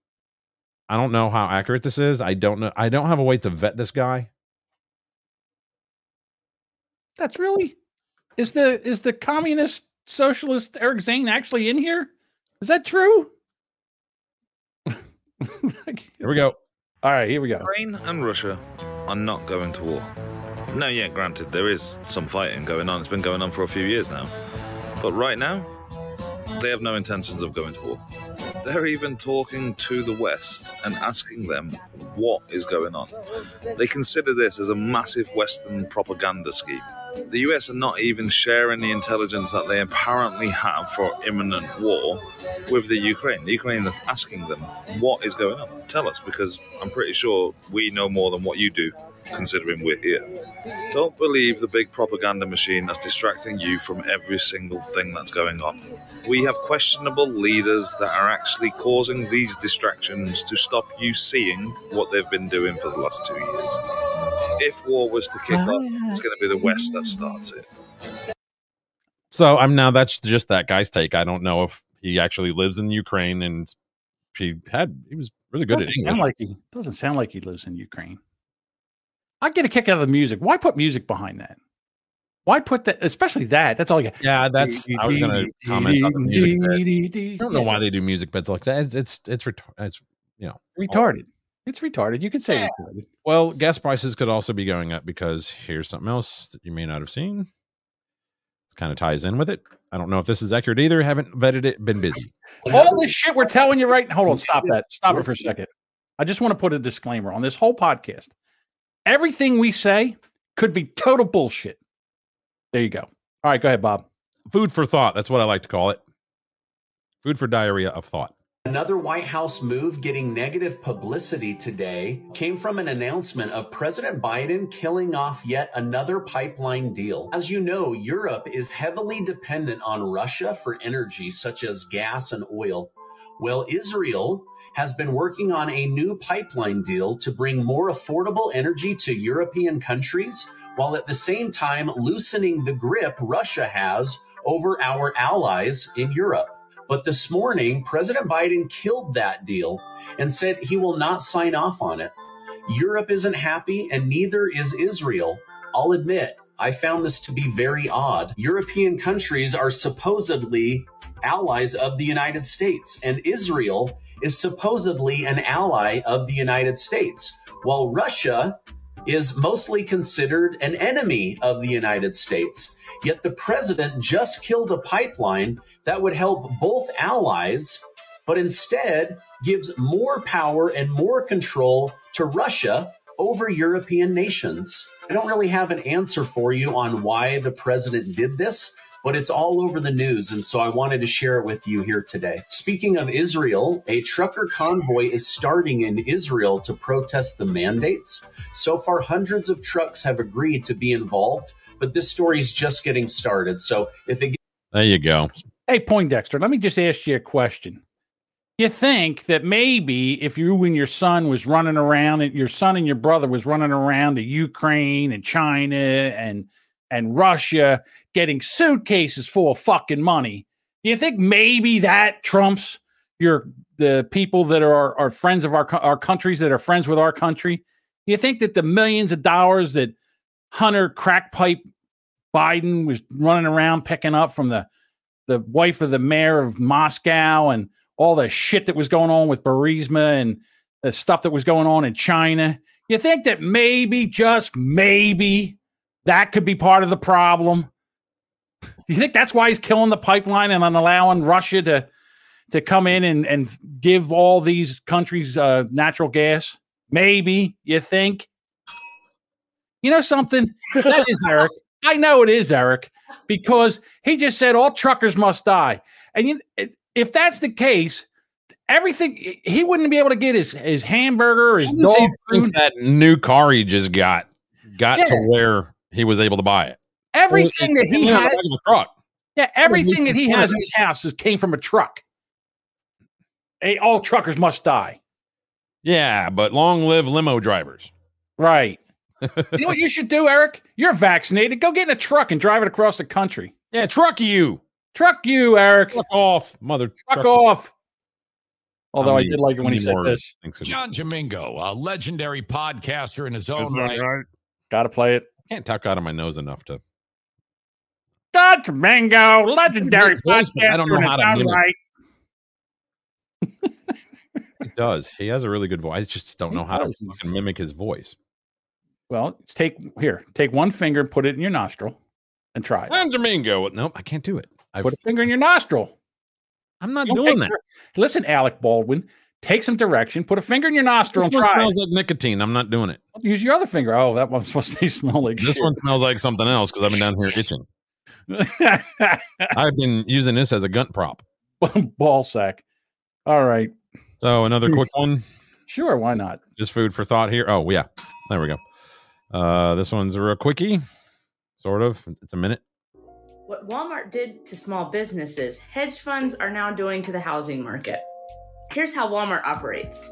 I don't know how accurate this is. I don't know I don't have a way to vet this guy. That's really is the is the communist socialist Eric Zane actually in here? Is that true? Here we go. All right, here we go. Ukraine and Russia are not going to war. No, yeah, granted, there is some fighting going on. It's been going on for a few years now. But right now, they have no intentions of going to war. They're even talking to the West and asking them what is going on. They consider this as a massive Western propaganda scheme. The US are not even sharing the intelligence that they apparently have for imminent war with the Ukraine. The Ukraine are asking them, what is going on? Tell us, because I'm pretty sure we know more than what you do, considering we're here. Don't believe the big propaganda machine that's distracting you from every single thing that's going on. We have questionable leaders that are actually causing these distractions to stop you seeing what they've been doing for the last two years. If war was to kick off, oh, it's going to be the West that starts it. So I'm now that's just that guy's take. I don't know if he actually lives in Ukraine and he had he was really good Doesn't at sound English. like he doesn't sound like he lives in Ukraine. I get a kick out of the music. Why put music behind that? Why put that? Especially that. That's all you got. Yeah, that's. I was going to comment on the music bed. I don't know why they do music beds like that. It's it's it's, retar- it's you know retarded. It's retarded. You could say retarded. Well, gas prices could also be going up because here's something else that you may not have seen. It kind of ties in with it. I don't know if this is accurate either. Haven't vetted it. Been busy. All this shit we're telling you right. Hold on. Stop that. Stop it for a second. I just want to put a disclaimer on this whole podcast. Everything we say could be total bullshit. There you go. All right, go ahead, Bob. Food for thought. That's what I like to call it. Food for diarrhea of thought. Another White House move getting negative publicity today came from an announcement of President Biden killing off yet another pipeline deal. As you know, Europe is heavily dependent on Russia for energy, such as gas and oil. Well, Israel has been working on a new pipeline deal to bring more affordable energy to European countries, while at the same time loosening the grip Russia has over our allies in Europe. But this morning, President Biden killed that deal and said he will not sign off on it. Europe isn't happy, and neither is Israel. I'll admit, I found this to be very odd. European countries are supposedly allies of the United States, and Israel is supposedly an ally of the United States, while Russia is mostly considered an enemy of the United States. Yet the president just killed a pipeline that would help both allies, but instead gives more power and more control to Russia over European nations. I don't really have an answer for you on why the president did this, but it's all over the news, and so I wanted to share it with you here today. Speaking of Israel, a trucker convoy is starting in Israel to protest the mandates. So far, hundreds of trucks have agreed to be involved, but this story is just getting started. So if it There you go. Hey, Poindexter, let me just ask you a question. You think that maybe if you and your son was running around, and your son and your brother was running around to Ukraine and China and and Russia getting suitcases full of fucking money, do you think maybe that trumps your the people that are are friends of our our countries that are friends with our country? Do you think that the millions of dollars that Hunter crackpipe Biden was running around picking up from the the wife of the mayor of Moscow and all the shit that was going on with Burisma and the stuff that was going on in China. You think that maybe, just maybe, that could be part of the problem? Do you think that's why he's killing the pipeline and allowing Russia to to come in and, and give all these countries uh, natural gas? Maybe you think. You know something? That is Eric. I know it is Eric because he just said all truckers must die. And you, if that's the case, everything he wouldn't be able to get his his hamburger, his dog he think food, that new car he just got got to where he was able to buy it? everything that he He had a has. truck. Yeah, everything that he has in his house is, came from a truck. Hey, all truckers must die. Yeah, but long live limo drivers. Right. you know what you should do, Eric? You're vaccinated. Go get in a truck and drive it across the country. Yeah, truck you. Truck you, Eric. Truck off, mother. Truck off. Although I need- did like it when he said this. John Jamingo, a legendary podcaster in his own That's right. right. Got to play it. Can't talk out of my nose enough to. God, Mango, legendary Great voice, but I don't know how to own mimic. right. He does. He has a really good voice. I just don't He know how does. to mimic his voice. Well, take here, take one finger put it in your nostril and try it. I'm Domingo. Nope, I can't do it. I've, Put a finger in your nostril. I'm not doing that. dir- Listen, Alec Baldwin, take some direction, put a finger in your nostril This and one try. smells like nicotine. I'm not doing it. it. Use your other finger. Oh, that one's supposed to smell like This shit. one smells like something else because I've been down here itching. I've been using this as a gun prop. ball sack. All right. So another quick one. Sure, why not? Just food for thought here. Oh yeah, there we go. Uh, this one's a real quickie, sort of. It's a minute. What Walmart did to small businesses, hedge funds are now doing to the housing market. Here's how Walmart operates.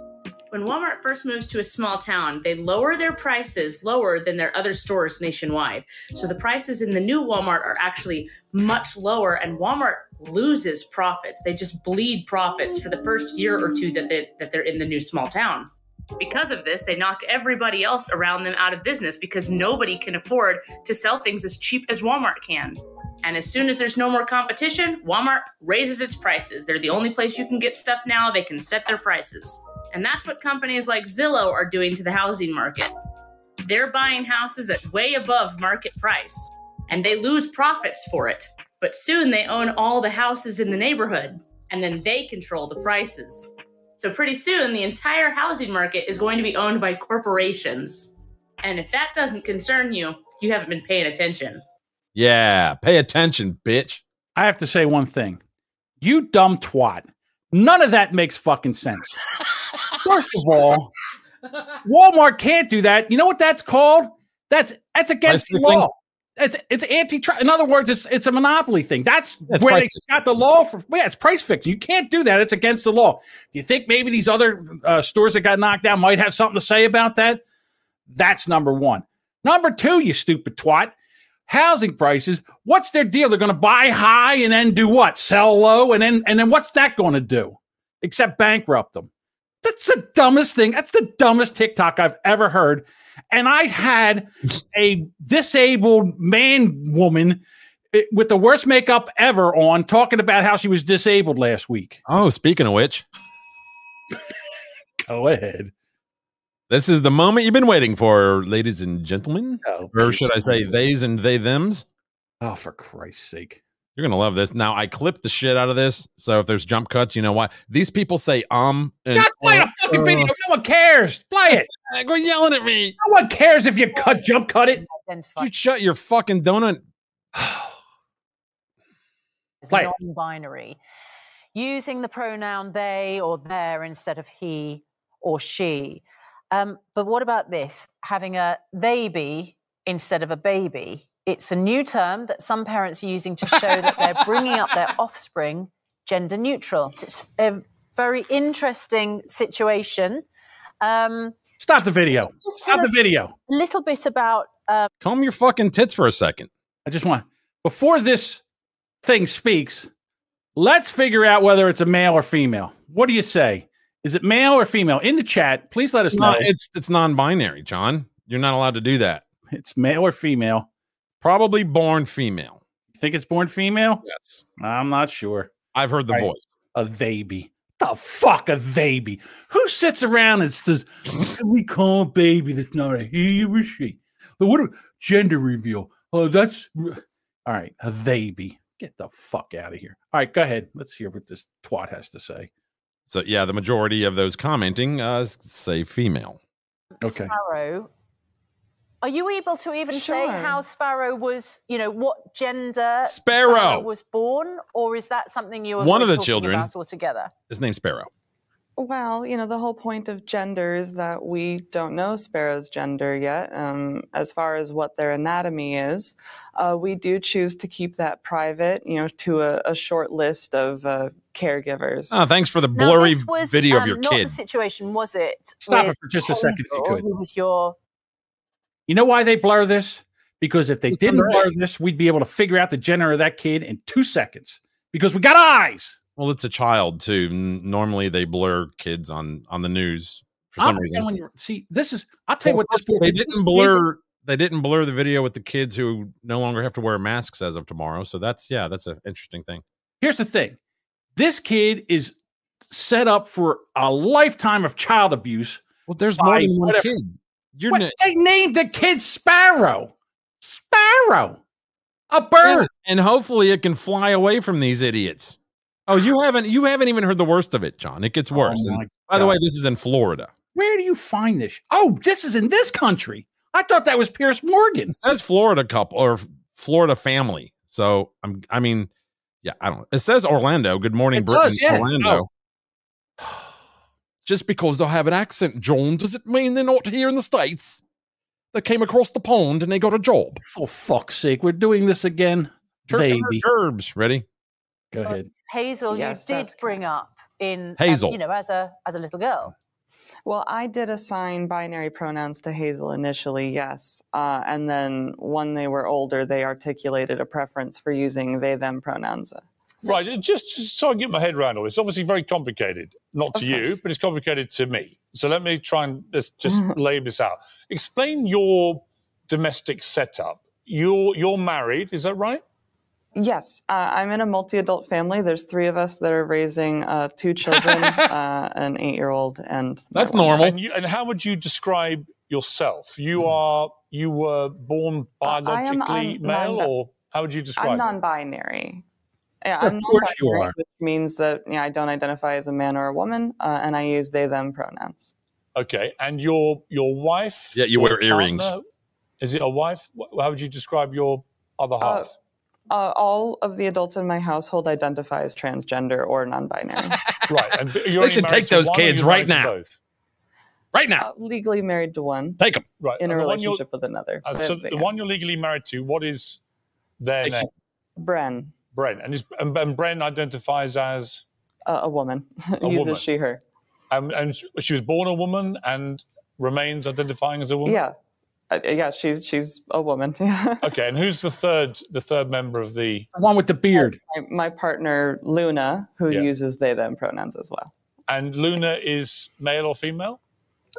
When Walmart first moves to a small town, they lower their prices lower than their other stores nationwide. So the prices in the new Walmart are actually much lower, and Walmart loses profits. They just bleed profits for the first year or two that, they, that they're in the new small town. Because of this, they knock everybody else around them out of business because nobody can afford to sell things as cheap as Walmart can. And as soon as there's no more competition, Walmart raises its prices. They're the only place you can get stuff now, they can set their prices. And that's what companies like Zillow are doing to the housing market. They're buying houses at way above market price, and they lose profits for it. But soon they own all the houses in the neighborhood, and then they control the prices. So pretty soon, the entire housing market is going to be owned by corporations. And if that doesn't concern you, you haven't been paying attention. Yeah, pay attention, bitch. I have to say one thing. You dumb twat. None of that makes fucking sense. First of all, Walmart can't do that. You know what that's called? That's that's against the law. It's it's antitrust. In other words, it's it's a monopoly thing. That's That's where they got the law for. Yeah, it's price fixing. You can't do that. It's against the law. Do you think maybe these other uh, stores that got knocked down might have something to say about that? That's number one. Number two, you stupid twat. Housing prices. What's their deal? They're going to buy high and then do what? Sell low and then and then what's that going to do? Except bankrupt them. That's the dumbest thing. That's the dumbest TikTok I've ever heard. And I had a disabled man woman eh, with the worst makeup ever on talking about how she was disabled last week. Oh, speaking of which, Go ahead. this is the moment you've been waiting for, ladies and gentlemen. Oh, or should I say theys and they thems? Oh, for Christ's sake. You're gonna love this. Now I clipped the shit out of this, so if there's jump cuts, you know why. These people say um and Just play the fucking uh, video. No one cares. Play it. Quit yelling at me. No one cares if you cut jump cut it. You shut your fucking donut. It's Play non-binary, using the pronoun they or their instead of he or she. Um, but what about this? Having a they be instead of a baby. It's a new term that some parents are using to show that they're bringing up their offspring gender neutral. It's a very interesting situation. Um, Stop the video. Just Stop the video. a little bit about um, Calm your fucking tits for a second. I just want before this thing speaks, let's figure out whether it's a male or female. What do you say? Is it male or female? In the chat, please let us No, know. it's it's non-binary, John. You're not allowed to do that. It's male or female. Probably born female. You think it's born female? Yes. I'm not sure. I've heard the Right. voice. A baby. The fuck a baby? Who sits around and says we call a baby that's not a he or a she? But what a gender reveal? Oh, that's all right. A baby. Get the fuck out of here. All right, go ahead. Let's hear what this twat has to say. So yeah, the majority of those commenting uh, say female. Okay. Sparrow. Are you able to even say how Sparrow was, you know, what gender Sparrow. was born, or is that something you were One of the children. about altogether? His name's Sparrow. Well, you know, the whole point of gender is that we don't know Sparrow's gender yet. Um, as far as what their anatomy is, uh, we do choose to keep that private, you know, to a, a short list of uh, caregivers. Oh, thanks for the Now, blurry this was, video of um, your not kid. the situation, was it? Stop it for just a second if you could. Who was your You know why they blur this? Because if they It's didn't blur this, we'd be able to figure out the gender of that kid in two seconds because we got eyes. Well, it's a child too. N- Normally they blur kids on on the news for I some reason. when you see this is. I'll tell you what this they didn't kid- blur. They didn't blur the video with the kids who no longer have to wear masks as of tomorrow. So that's yeah, that's an interesting thing. Here's the thing: this kid is set up for a lifetime of child abuse. Well, there's more than one whatever- kid. You're What- na- they named the kid Sparrow. Sparrow, a bird. and hopefully it can fly away from these idiots. Oh, you haven't you haven't even heard the worst of it, John. It gets oh worse. Oh by the way, this is in Florida. Where do you find this? Oh, this is in this country. I thought that was Piers Morgan. It says Florida couple or Florida family. So I'm I mean, yeah, I don't. It says Orlando. Good morning, It Britain. does, yeah. Orlando. Oh. Just because they have an accent, John, does it mean they're not here in the states? They came across the pond and they got a job. For fuck's sake, we're doing this again. Tur- Baby. Herbs, ready? Go ahead. Hazel? Yes, you did that's bring up in um, Hazel. you know, as a as a little girl. Well, I did assign binary pronouns to Hazel initially, yes. Uh, and then when they were older, they articulated a preference for using they them pronouns. Right, uh, just, just so I get my head around all this. Obviously, very complicated. Not to you, but it's complicated to me. So let me try and just, just lay this out. Explain your domestic setup. You're you're married, is that right? Yes, uh, I'm in a multi-adult family. There's three of us that are raising uh, two children, uh, an eight-year-old, and that's wife. And, you, and how would you describe yourself? You are you were born. I am biologically un- male, non- or how would you describe? I'm non-binary. it? Non-binary. Yeah, Of I'm course you are. which means that yeah, I don't identify as a man or a woman, uh, and I use they/them pronouns. Okay, and your your wife? Yeah, you wear earrings. partner, Is it a wife? How would you describe your other Uh, half? uh, all of the adults in my household identify as transgender or non-binary. right, and you're They should married take to those one or kids you're right now. both? Right now. Uh, legally married to one. Take them. Right, In a and the relationship with another. Uh, so they- the one you're legally married to, what is their Takes name? Bren, Bren, and, is, and, and Bren identifies as uh, a woman, a uses woman. she her. Um, and she was born a woman and remains identifying as a woman. Yeah, uh, yeah, she's she's a woman. Okay, and who's the third the third member of the The one with the beard. my, my partner Luna, who Yeah. uses they/them pronouns as well. and Luna is male or female?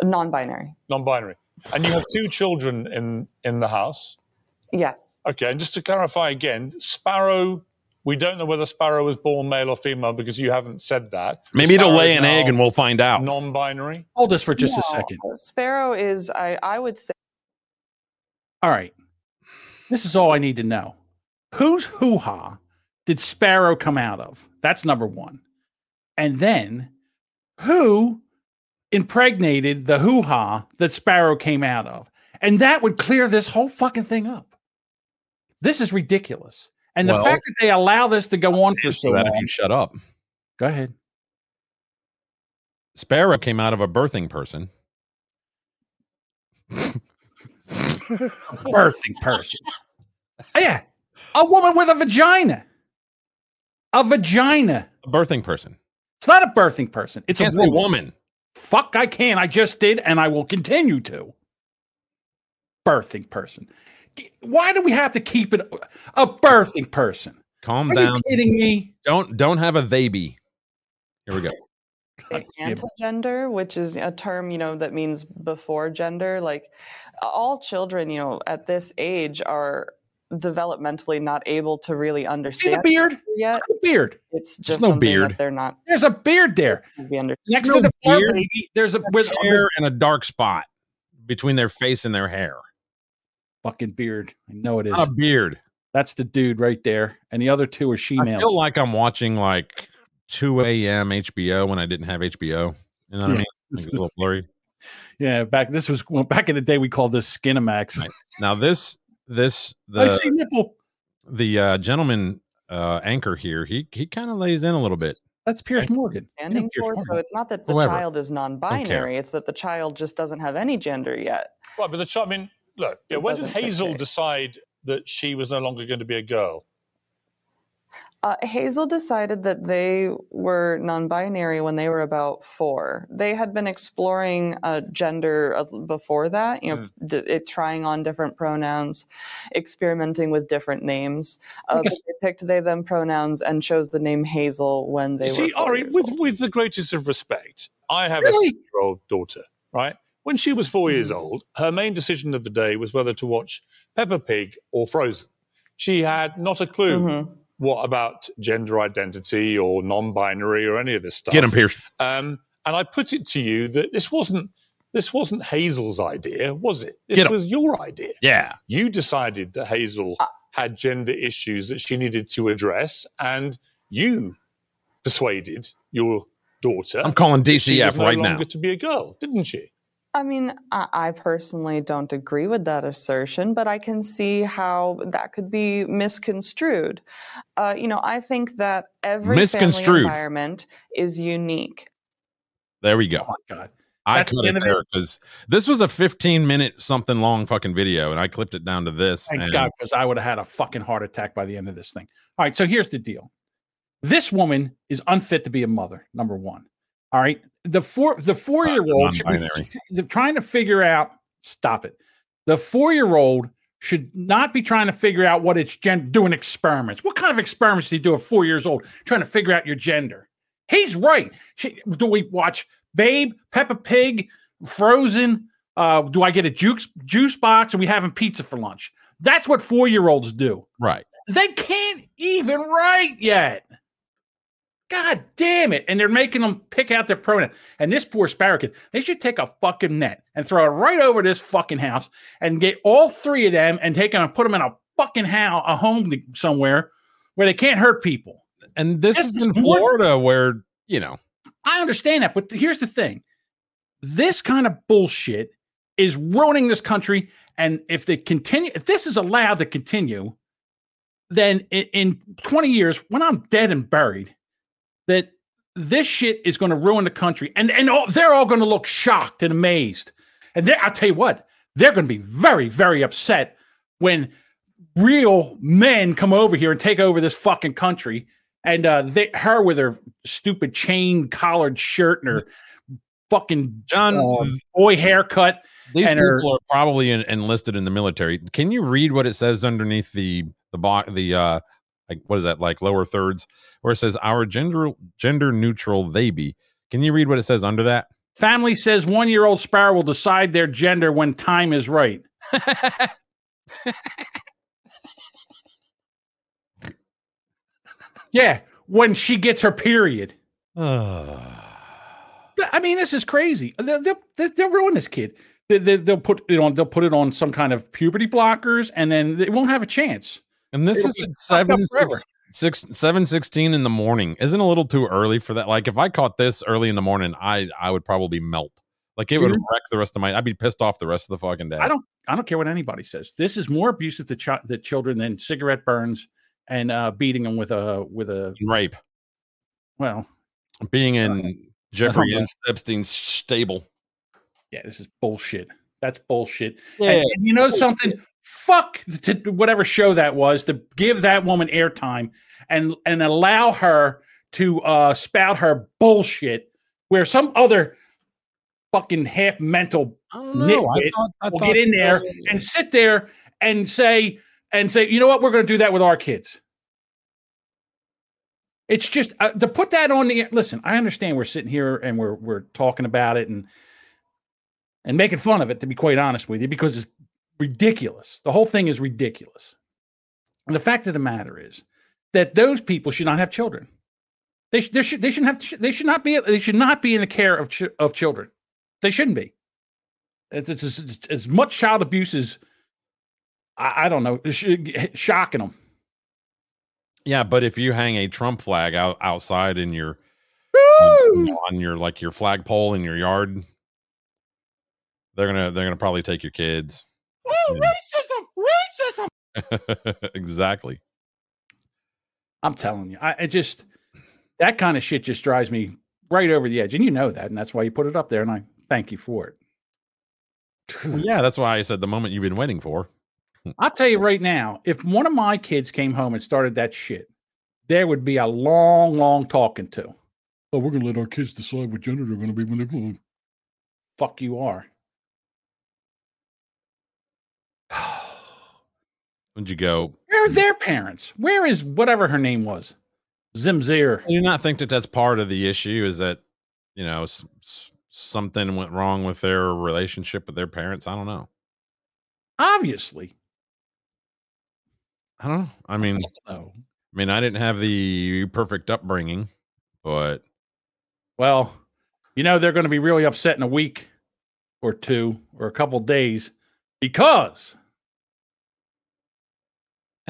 Non-binary. Non-binary. And you have two children in in the house. Yes. Okay, and just to clarify again, Sparrow. We don't know whether Sparrow was born male or female because you haven't said that. Maybe it'll lay an egg and we'll find out. Non-binary. Hold this for just a second. Sparrow is I I would say All right. This is all I need to know. Whose hoo ha did Sparrow come out of? That's number one. And then who impregnated the hoo ha that Sparrow came out of? And that would clear this whole fucking thing up. This is ridiculous. And the fact that they allow this to go on for so So that if you shut up. Go ahead. Sparrow came out of a birthing person. birthing person. Yeah. A woman with a vagina. A vagina. A birthing person. It's not a birthing person. It's a woman. woman. Fuck, I can. I just did, and I will continue to. Birthing person. Why do we have to keep it a birthing person? Calm Are down. you kidding me? Don't don't have a they be. Here we go. antigender, which is a term you know that means before gender. Like all children, you know, at this age are developmentally not able to really understand beard yet. The beard. It's just no beard. that they're not. There's a beard there. Next No to the beard. baby, there's a with Hair and a dark spot between their face and their hair. Fucking beard. I know it is. Not a beard. That's the dude right there, and the other two are she I feel like I'm watching like 2 a.m. HBO when I didn't have HBO. You know what I mean? Like, it's a little blurry. yeah, back this was well, back in the day. We called this Skinemax. Now this this I the see nipple. the uh, gentleman uh, anchor here. He he kind of lays in a little bit. That's Piers Morgan. Standing Piers for, so it's not that the Whoever. child is non-binary; it's that the child just doesn't have any gender yet. Right, but the child. I mean, look. Yeah, when did Hazel decide that she was no longer going to be a girl? Uh, Hazel decided that they were non-binary when they were about four. They had been exploring uh, gender uh, before that, you know, d- it, trying on different pronouns, experimenting with different names. Uh, but guess- they picked they/them pronouns and chose the name Hazel when they You were see, four Ari, years with, old. with the greatest of respect, I have Really? a six-year-old daughter, right? When she was four years old, her main decision of the day was whether to watch Peppa Pig or Frozen. She had not a clue Mhm. what about gender identity or non-binary or any of this stuff. Get him, Piers. Um, and I put it to you that this wasn't this wasn't Hazel's idea, was it? This was your idea. Yeah. You decided that Hazel had gender issues that she needed to address, and you persuaded your daughter. I'm calling she DCF no right now. To be a girl, didn't you? I mean, I, I personally don't agree with that assertion, but I can see how that could be misconstrued. Uh, you know, I think that every family Misconstrued. environment is unique. There we go. Oh my god. I That's cut the it it? there because this was a 15 minute something long fucking video, and I clipped it down to this. Thank and God, because I would have had a fucking heart attack by the end of this thing. All right, so here's the deal. This woman is unfit to be a mother. Number one. All right, the four the four year old trying to figure out. Stop it. The four year old should not be trying to figure out what it's gen doing experiments. What kind of experiments do you do at four years old trying to figure out your gender? He's right. She, do we watch Babe, Peppa Pig, Frozen? Uh, do I get a juice juice box? Are we having pizza for lunch? That's what four year olds do. Right. They can't even write yet. God damn it. And they're making them pick out their pronoun. And this poor sparrow kid, they should take a fucking net and throw it right over this fucking house and get all three of them and take them and put them in a fucking house, a home somewhere where they can't hurt people. And this, is in Florida where, you know. I understand that. But here's the thing this kind of bullshit is ruining this country. And if they continue, if this is allowed to continue, then in, in 20 years, when I'm dead and buried, that this shit is going to ruin the country, and and all, they're all going to look shocked and amazed. And I'll tell you what, they're going to be very very upset when real men come over here and take over this fucking country. And uh, they, her with her stupid chain collared shirt and her fucking John uh, boy haircut. These people her, are probably en- enlisted in the military. Can you read what it says underneath the the bo- the uh like what is that like lower thirds where it says our gender gender neutral they be? Can you read what it says under that? Family says one year old sparrow will decide their gender when time is right. yeah, when she gets her period. I mean, this is crazy. They'll, they'll, they'll ruin this kid. They, they, they'll put it on. They'll put it on some kind of puberty blockers, and then they won't have a chance. And this It'll is be at fucked up seven forever. six, six seven sixteen in the morning. Isn't a little too early for that? Like if I caught this early in the morning, I I would probably melt. Like it would wreck the rest of my. I'd be pissed off the rest of the fucking day. I don't. I don't care what anybody says. This is more abusive to chi- the children than cigarette burns and uh, beating them with a with a rape. Well, being in Jeffrey Uh-huh. Epstein's stable. yeah, this is bullshit. That's bullshit. Yeah. And, and you know something? Fuck to whatever show that was to give that woman airtime and and allow her to uh, spout her bullshit where some other fucking half mental nitwit thought- will thought, get in there and sit there and say and say, you know what, we're going to do that with our kids. It's just uh, to put that on the listen. I understand we're sitting here and we're we're talking about it and and making fun of it. To be quite honest with you, because it's ridiculous. The whole thing is ridiculous. And the fact of the matter is that those people should not have children. They, sh- they should they shouldn't have they should not be they should not be in the care of ch- of children. They shouldn't be. It's, it's, it's- it's as much child abuse as I, I don't know sh- shocking them. Yeah, but if you hang a Trump flag out outside in your on, on your like your flagpole in your yard, they're gonna they're gonna probably take your kids. Oh, racism, racism. exactly. I'm telling you, I it just that kind of shit just drives me right over the edge, and you know that, and that's why you put it up there, and I thank you for it. Well, yeah, that's why I said the moment you've been waiting for. I'll tell you right now, if one of my kids came home and started that shit, there would be a long, long talking to. Oh, we're gonna let our kids decide what gender they're gonna be when they're grown. Fuck you are. Would you go? Where are their parents? Where is whatever her name was? Zimzir. Do you not think that that's part of the issue? Is that you know s- s- something went wrong with their relationship with their parents? I don't know. Obviously. I don't know. I mean, know. I mean, I didn't have the perfect upbringing, but Well, you know they're going to be really upset in a week or two or a couple days because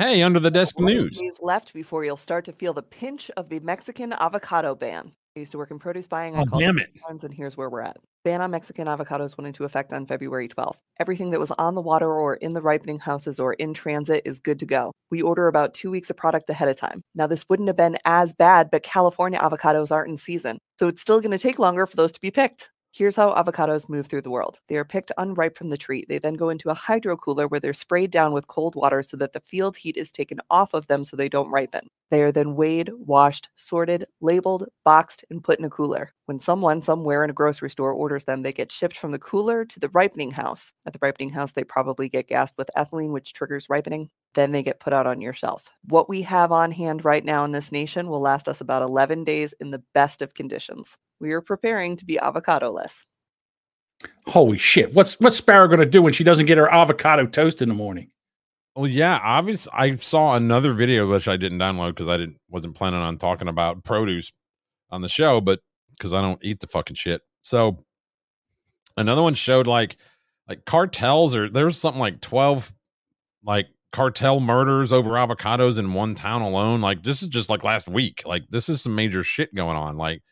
hey, under the desk news. Days left before you'll start to feel the pinch of the Mexican avocado ban. I used to work in produce buying. I Oh, damn it. ones, And here's where we're at. Ban on Mexican avocados went into effect on February 12th. Everything that was on the water or in the ripening houses or in transit is good to go. We order about two weeks of product ahead of time. Now, this wouldn't have been as bad, but California avocados aren't in season. So it's still going to take longer for those to be picked. Here's how avocados move through the world. They are picked unripe from the tree. They then go into a hydro cooler where they're sprayed down with cold water so that the field heat is taken off of them so they don't ripen. They are then weighed, washed, sorted, labeled, boxed, and put in a cooler. When someone somewhere in a grocery store orders them, they get shipped from the cooler to the ripening house. At the ripening house, they probably get gassed with ethylene, which triggers ripening. Then they get put out on your shelf. What we have on hand right now in this nation will last us about 11 days in the best of conditions. We are preparing to be avocado-less. Holy shit! What's what's Sparrow going to do when she doesn't get her avocado toast in the morning? Well, yeah, obviously, I saw another video which I didn't download because I didn't wasn't planning on talking about produce on the show, but because I don't eat the fucking shit. So another one showed like like cartels or there's something like twelve like cartel murders over avocados in one town alone. Like this is just like last week. Like this is some major shit going on. Like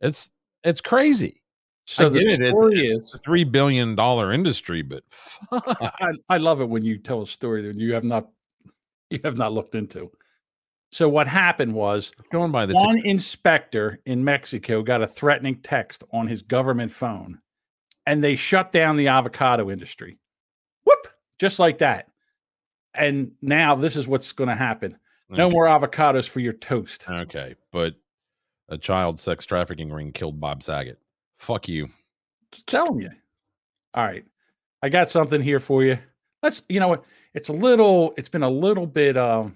it's it's crazy. So the it, story it's is- a three billion dollar industry, but I, I love it when you tell a story that you have not you have not looked into. So what happened was going by the one inspector in Mexico got a threatening text on his government phone, and they shut down the avocado industry. Whoop! Just like that. And now this is what's going to happen. No Okay. more avocados for your toast. Okay, but a child sex trafficking ring killed Bob Saget. Fuck you. Just telling you. All right. I got something here for you. Let's you know what? It's a little it's been a little bit um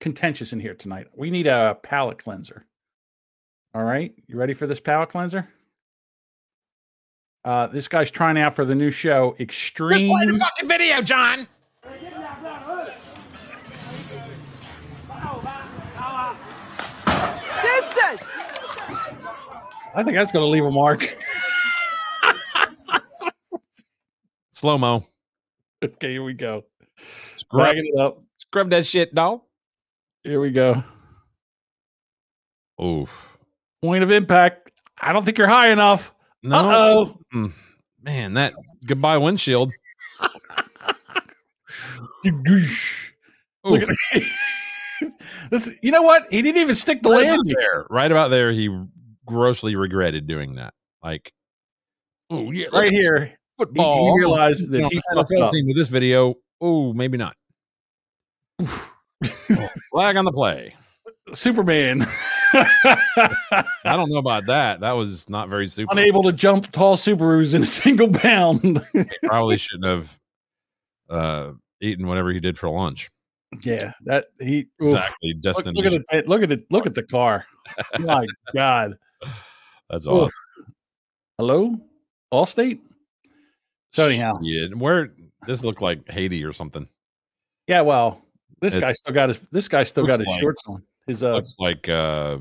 contentious in here tonight. We need a palate cleanser. All right. You ready for this palate cleanser? Uh this guy's trying out for the new show Extreme Play the fucking video, John. I think that's gonna leave a mark. Slow mo. okay, here we go. Scrub, Backing it up. scrub that shit, dog. Here we go. Oof. Point of impact. I don't think you're high enough. No. Uh-oh. Mm, Man, that goodbye windshield. Look at this. You know what? He didn't even stick the right landing. there. Right about there, he grossly regretted doing that. Like, oh yeah, Right here. He, football. he realized that You know, he fucked up. with this video. Oh, maybe not. Oh, Flag on the play. Superman. I don't know about that. That was not very super. Unable to jump tall Subarus in a single bound. Probably shouldn't have uh, eaten whatever he did for lunch. yeah, that he oof. Exactly. Look, Destined. look at it. Look at it. Look at the car. My God. That's Oof. awesome. Hello, Allstate. So anyhow, Yeah. Where this looked like Haiti or something. yeah. Well, this It guy still got his. This guy still got his like- shorts on. His uh, Looks like uh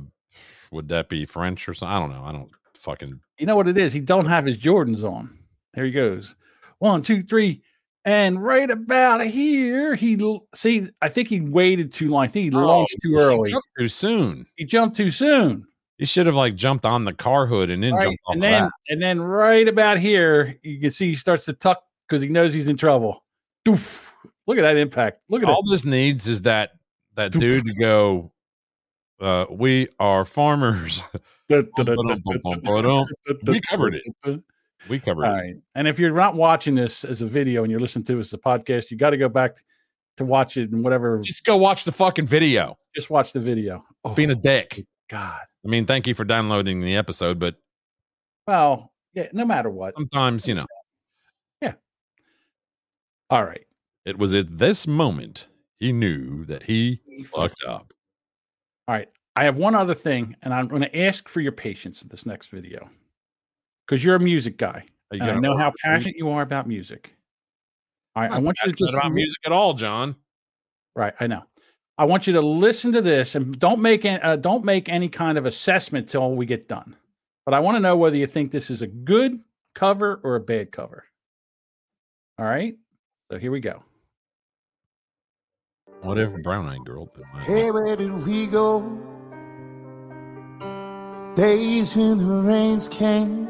would that be French or something? I don't know. I don't fucking you know what it is? He don't have his Jordans on. There he goes. One, two, three, and right about here, he see. I think he waited too long. I think he launched too early. too soon. He jumped too soon. He should have like jumped on the car hood and then Right, jumped off and then that. and then right about here, you can see he starts to tuck because he knows he's in trouble. Doof. Look at that impact. Look at All it. this needs is that that dude to go. Uh, we are farmers. we covered it. We covered All it. right. And if you're not watching this as a video and you're listening to it as a podcast, you got to go back to watch it and whatever. Just go watch the fucking video. Just watch the video. Oh, Being a dick. God. I mean, thank you for downloading the episode, but Well, yeah, no matter what. sometimes you know Yeah. All right. it was at this moment he knew that he fucked up. All right. I have one other thing, and I'm going to ask for your patience in this next video because you're a music guy. You and I know how passionate you are about music. All right. I want you to just about music at all, John. Right, I know. I want you to listen to this and don't make an- uh, don't make any kind of assessment till we get done. But I want to know whether you think this is a good cover or a bad cover. All right. So here we go. What if Brown Eyed Girl? did? Hey, where did we go? Days when the rains came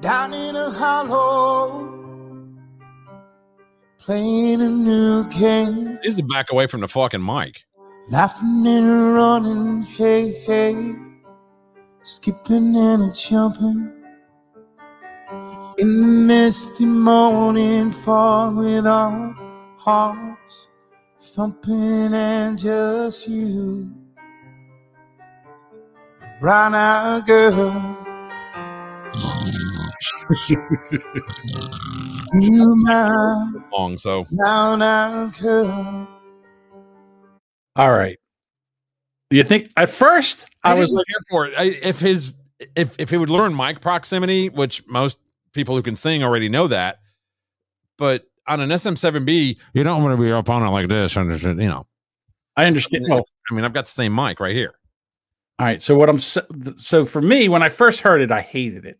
down in a hollow, playing a new game, Is to back away from the fucking mic. laughing and running. Hey, hey, skipping and jumping. In the misty morning fog with our hearts thumping and just you. Brown eyed girl. you my Long, so brown eyed girl. All right. You think at first I, was looking for it. I, if his if if he would learn mic proximity, which most people who can sing already know that, but on an SM7B, you don't want to be up on it like this. and You know, I understand. Well, I mean, I've got the same mic right here. All right. So what I'm so, so for me, when I first heard it, I hated it,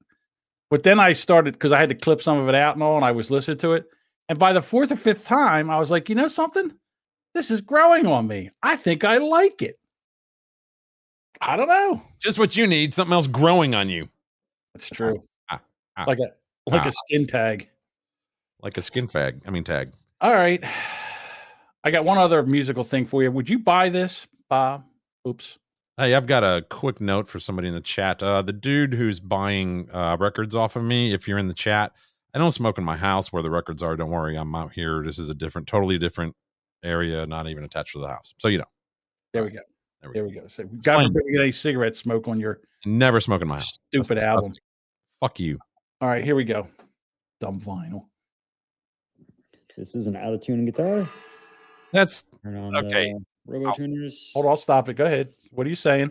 but then I started because I had to clip some of it out and all, and I was listening to it. And by the fourth or fifth time, I was like, you know something, this is growing on me. I think I like it. I don't know. Just what you need. Something else growing on you. That's true. Ah, ah, Like a like ah. a skin tag. Like a skin fag. I mean, tag. All right. I got one other musical thing for you. Would you buy this, Bob? Oops. Hey, I've got a quick note for somebody in the chat. Uh, the dude who's buying uh, records off of me, if you're in the chat, I don't smoke in my house where the records are. Don't worry, I'm out here. This is a different, totally different area, not even attached to the house. So you know, There we go. There There we go. So God Disclaimer. forbid you get any cigarette smoke on your never smoke in my house. Stupid album. Fuck you. All right, here we go. Dumb vinyl. This is an out of tune guitar. That's Turn on okay. the Robo Tuners. Hold on, I'll stop it. Go ahead. What are you saying?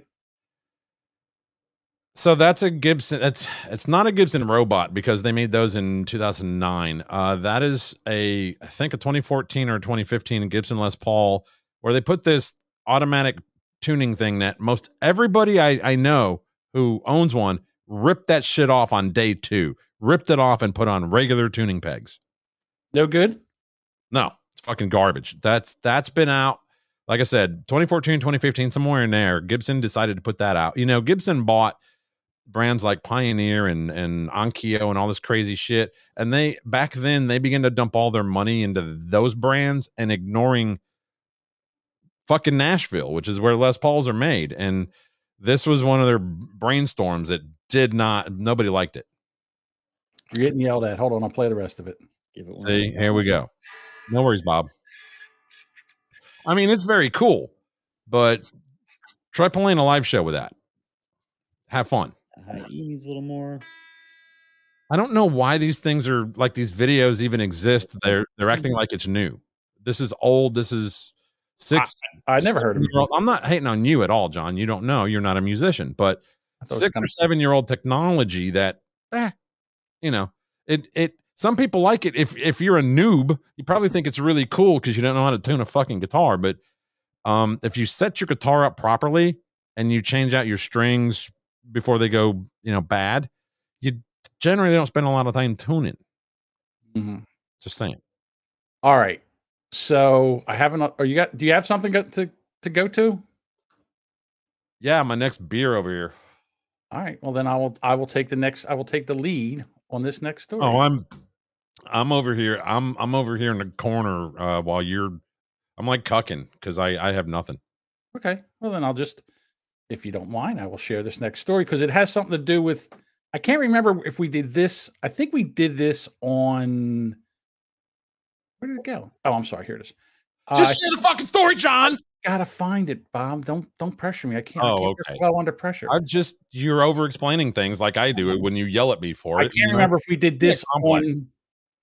So that's a Gibson. That's it's not a Gibson robot because they made those in 2009. Uh, that is a I think a 2014 or 2015 Gibson Les Paul where they put this automatic tuning thing that most everybody I, I know who owns one ripped that shit off on day two, ripped it off and put on regular tuning pegs. No good. No, it's fucking garbage. That's that's been out. Like I said, 2014, 2015, somewhere in there, Gibson decided to put that out. You know, Gibson bought brands like Pioneer and and Onkyo and all this crazy shit. And they back then they began to dump all their money into those brands and ignoring fucking Nashville, which is where Les Pauls are made. And this was one of their brainstorms that did not nobody liked it. You're getting yelled at. Hold on, I'll play the rest of it. Give it See, here we go. No worries, Bob. I mean, it's very cool, but try playing a live show with that. Have fun. High E needs a little more. I don't know why these things are like these videos even exist. They're they're acting like it's new. This is old. This is six. I- I never heard of it. I'm not hating on you at all, John. You don't know. You're not a musician, but thought it was six or seven year old technology that, eh, you know, it it. Some people like it. If if you're a noob, you probably think it's really cool because you don't know how to tune a fucking guitar. But um, if you set your guitar up properly and you change out your strings before they go, you know, bad, you generally don't spend a lot of time tuning. Mhm. Just saying. All right. So I haven't. Are you got? Do you have something to to go to? Yeah, my next beer over here. All right. Well, then I will. I will take the next. I will take the lead on this next story. Oh, I'm I'm over here. I'm I'm over here in the corner uh while you're I'm like cucking because I I have nothing. Okay. Well, then I'll just, if you don't mind, I will share this next story because it has something to do with. I can't remember if we did this. I think we did this on. Where did it go? Oh, I'm sorry. Here it is. Just Uh, share the fucking story, John. gotta find it, Bob. Don't don't pressure me. I can't. I Oh, can't okay. Well, under pressure. I just you're over explaining things like I do when you yell at me for it. I can't you know? remember if we did Yeah, this on.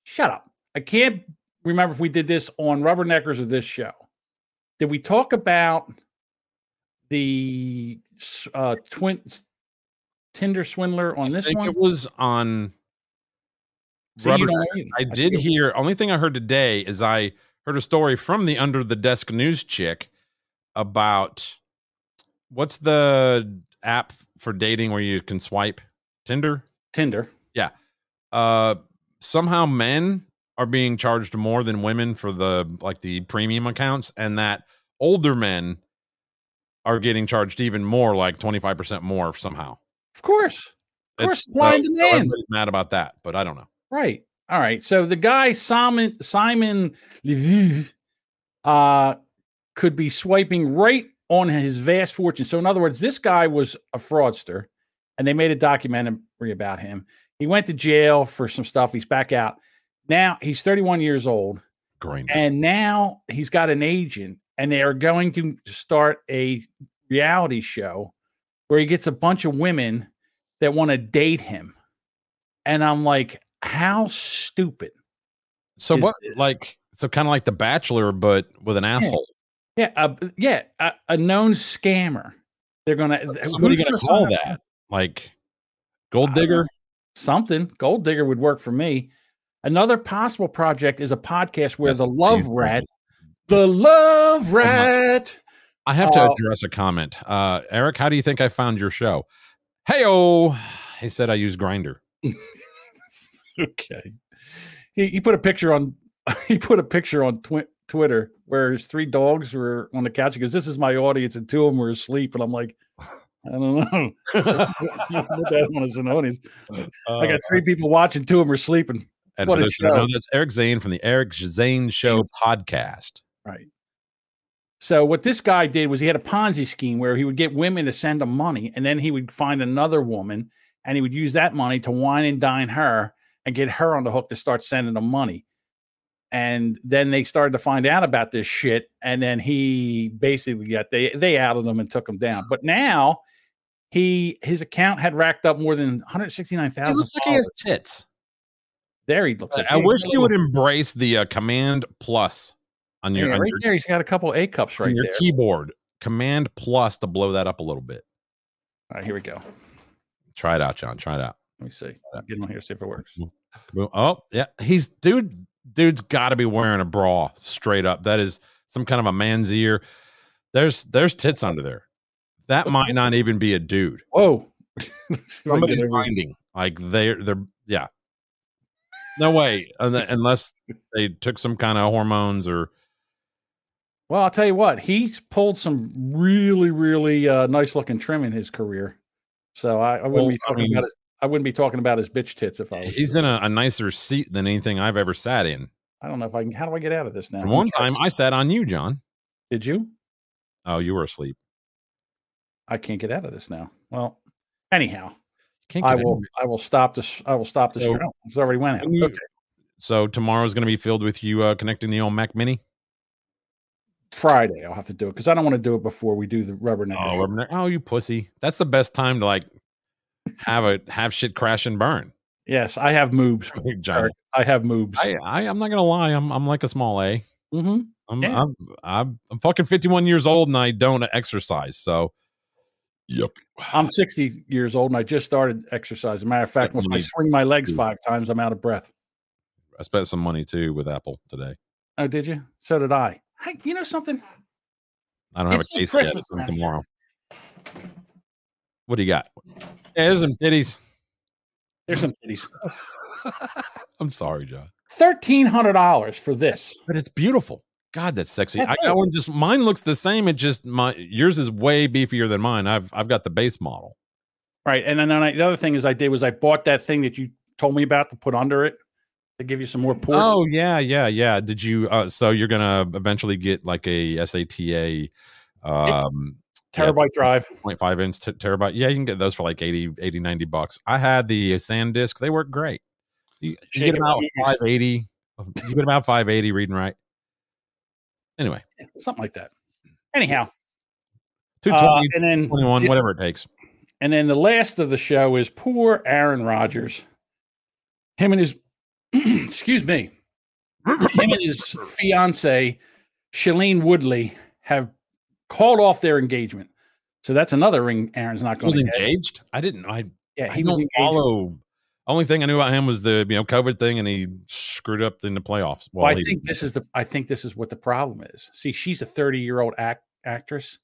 Shut up. I can't remember if we did this on Rubberneckers or this show. Did we talk about the uh, twin Tinder swindler on I this think one? it was on See, you don't know Rubberneckers. I I did feel- hear. Only thing I heard today is I heard a story from the under the desk news chick about what's the app for dating where you can swipe Tinder. Tinder. Yeah. Uh, somehow men are being charged more than women for the like the premium accounts, and that older men are getting charged even more, like twenty five percent more somehow. Of course. Of course, supply and so demand. everybody's mad about that, but I don't know. Right. All right. So the guy Simon Simon uh could be swiping right on his vast fortune. So in other words, this guy was a fraudster and they made a documentary about him. He went to jail for some stuff. He's back out now. He's 31 years old, Great. and now he's got an agent, and they are going to start a reality show where he gets a bunch of women that want to date him. And I'm like, how stupid. So what? this? Like so, kind of like The Bachelor, but with an asshole. Yeah, uh, yeah, a, a known scammer. They're gonna. So what are you gonna call that? Like gold digger? Something. Gold digger would work for me. Another possible project is a podcast where That's the love amazing. rat, the love my- rat. I have to Uh, address a comment. Uh, Eric, how do you think I found your show? Hey, oh, he said I use Grindr. okay. He, he put a picture on. He put a picture on twi- Twitter where his three dogs were on the couch. He goes, "This is my audience," and two of them were asleep. And I'm like, I don't know. That one an audience. Uh, I got three uh, people watching. Two of them are sleeping. And what a show! know, that's Eric Zane from the Eric Zane Show podcast. Right. So what this guy did was he had a Ponzi scheme where he would get women to send him money, and then he would find another woman, and he would use that money to wine and dine her and get her on the hook to start sending him money. And then they started to find out about this shit, and then he basically got they they outed him and took him down. But now he his account had racked up more than 169,000. He looks like he has tits. There he looks like. I wish you would embrace the uh, Command Plus on your, Yeah, on right your, there. He's got a couple A cups right your there. keyboard. Command Plus to blow that up a little bit. All right, here we go. Try it out, John. Try it out. Let me see. Get him on here, see if it works. Oh, yeah. He's dude. Dude's got to be wearing a bra straight up. That is some kind of a man's ear. There's there's tits under there. That might not even be a dude. Whoa. Somebody's finding like they're they're yeah. No way, unless they took some kind of hormones or Well, I'll tell you what, he's pulled some really, really uh, nice looking trim in his career. So I, I wouldn't Well, be I talking mean- about his, I wouldn't be talking about his bitch tits if I was. he's in a, a nicer seat than anything I've ever sat in. I don't know if I can. How do I get out of this now? One time I sat on you, John. Did you? Oh, you were asleep. I can't get out of this now. Well, anyhow, Can't I will. I will stop this. I will stop this. So- show. It's already went out. You- Okay. So tomorrow's going to be filled with you uh, connecting the old Mac Mini. Friday, I'll have to do it because I don't want to do it before we do the rubber neck. Oh, Rubberneck- oh, you pussy! That's the best time to like have a have shit crash and burn. Yes, I have moobs. John. I have moobs. I, I I'm not gonna lie. I'm I'm like a small A. Mm-hmm. I'm, Yeah. I'm I'm I'm fucking 51 years old and I don't exercise. So, yep. I'm 60 years old and I just started exercising. Matter of fact, if I swing my legs five times, I'm out of breath. I spent some money too with Apple today. Oh, did you? So did I. Hey, you know something? I don't have It's a case Christmas yet. Tomorrow. What do you got? Yeah, there's some titties. There's some titties. I'm sorry, John, Thirteen hundred dollars for this. but it's beautiful. God, that's sexy. That's I it. got one. Just mine looks the same. It just my yours is way beefier than mine. I've I've got the base model. Right. And then I, the other thing is I did was I bought that thing that you told me about to put under it to give you some more ports. Oh yeah, yeah, yeah. Did you? Uh, so you're gonna eventually get like a SATA um Terabyte drive. 0.5 inch t- terabyte. Yeah, you can get those for like 80, 80, 90 bucks. I had the SanDisk. They work great. You, you get about 580. You get about 580 reading right. Anyway, Something like that. Anyhow. 220, Uh, and then 21, whatever it takes. And then the last of the show is poor Aaron Rodgers. Him and his, excuse me, him and his fiance, Shailene Woodley, have called off their engagement. So that's another ring Aaron's not going Was to get. engaged? I didn't. I Yeah, I he was don't engaged. follow. Only thing I knew about him was the you know COVID thing, and he screwed up in the playoffs. Well, I think this is the. I think this is what the problem is. See, she's a thirty-year-old act, actress,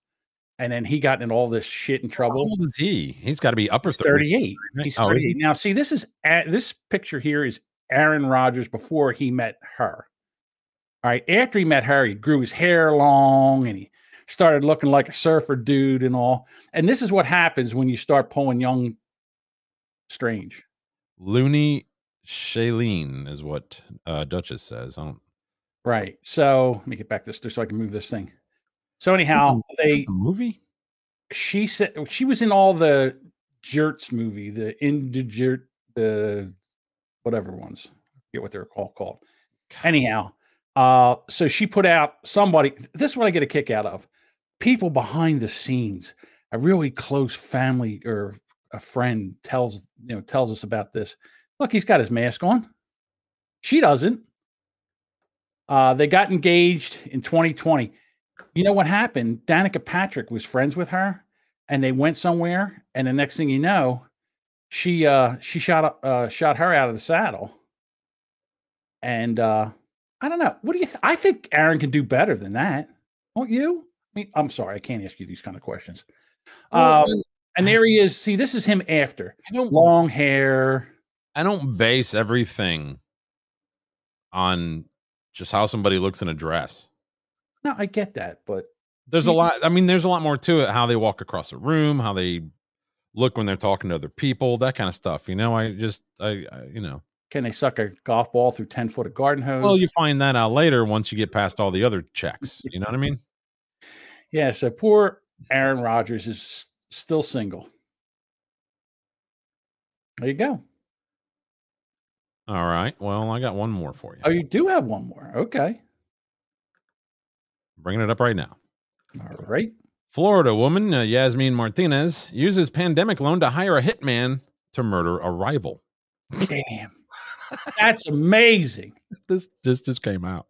and then he got in all this shit and how trouble. old is he? He's got to be upper He's 30s, 38. He's Oh, 38. he? Now, see, this is a- this picture here is Aaron Rodgers before he met her. All right. After he met her, he grew his hair long and he started looking like a surfer dude and all. And this is what happens when you start pulling young strange. Looney Shailene is what uh, Duchess says. I don't. Right. So let me get back this so I can move this thing. So anyhow, a- they movie. she said she was in all the Jerts movie, the indigert, the whatever ones. I forget what they're called. Called. Anyhow, uh, so she put out somebody. This is what I get a kick out of. People behind the scenes, a really close family or a friend tells you know tells us about this. Look, he's got his mask on. She doesn't. Uh, they got engaged in 2020. You know what happened? Danica Patrick was friends with her, and they went somewhere. And the next thing you know, she uh, she shot uh, shot her out of the saddle. And uh, I don't know. What do you? Th- I think Aaron can do better than that. Don't you? I mean, I'm sorry, I can't ask you these kind of questions. Well, Um, and there he is. See, this is him after long hair. I don't base everything on just how somebody looks in a dress. No, I get that, but There's a lot. I mean, there's a lot more to it. How they walk across a room, how they look when they're talking to other people, that kind of stuff. You know, I just, I, I you know, Can they suck a golf ball through 10 foot of garden hose? well, you find that out later once you get past all the other checks. You know what I mean? yeah, so poor Aaron Rodgers is still single. There you go. All right. Well, I got one more for you. Oh, you do have one more. Okay. Bringing it up right now. All right. Florida woman uh, Yasmin Martinez uses pandemic loan to hire a hitman to murder a rival. Damn. That's amazing. This just just came out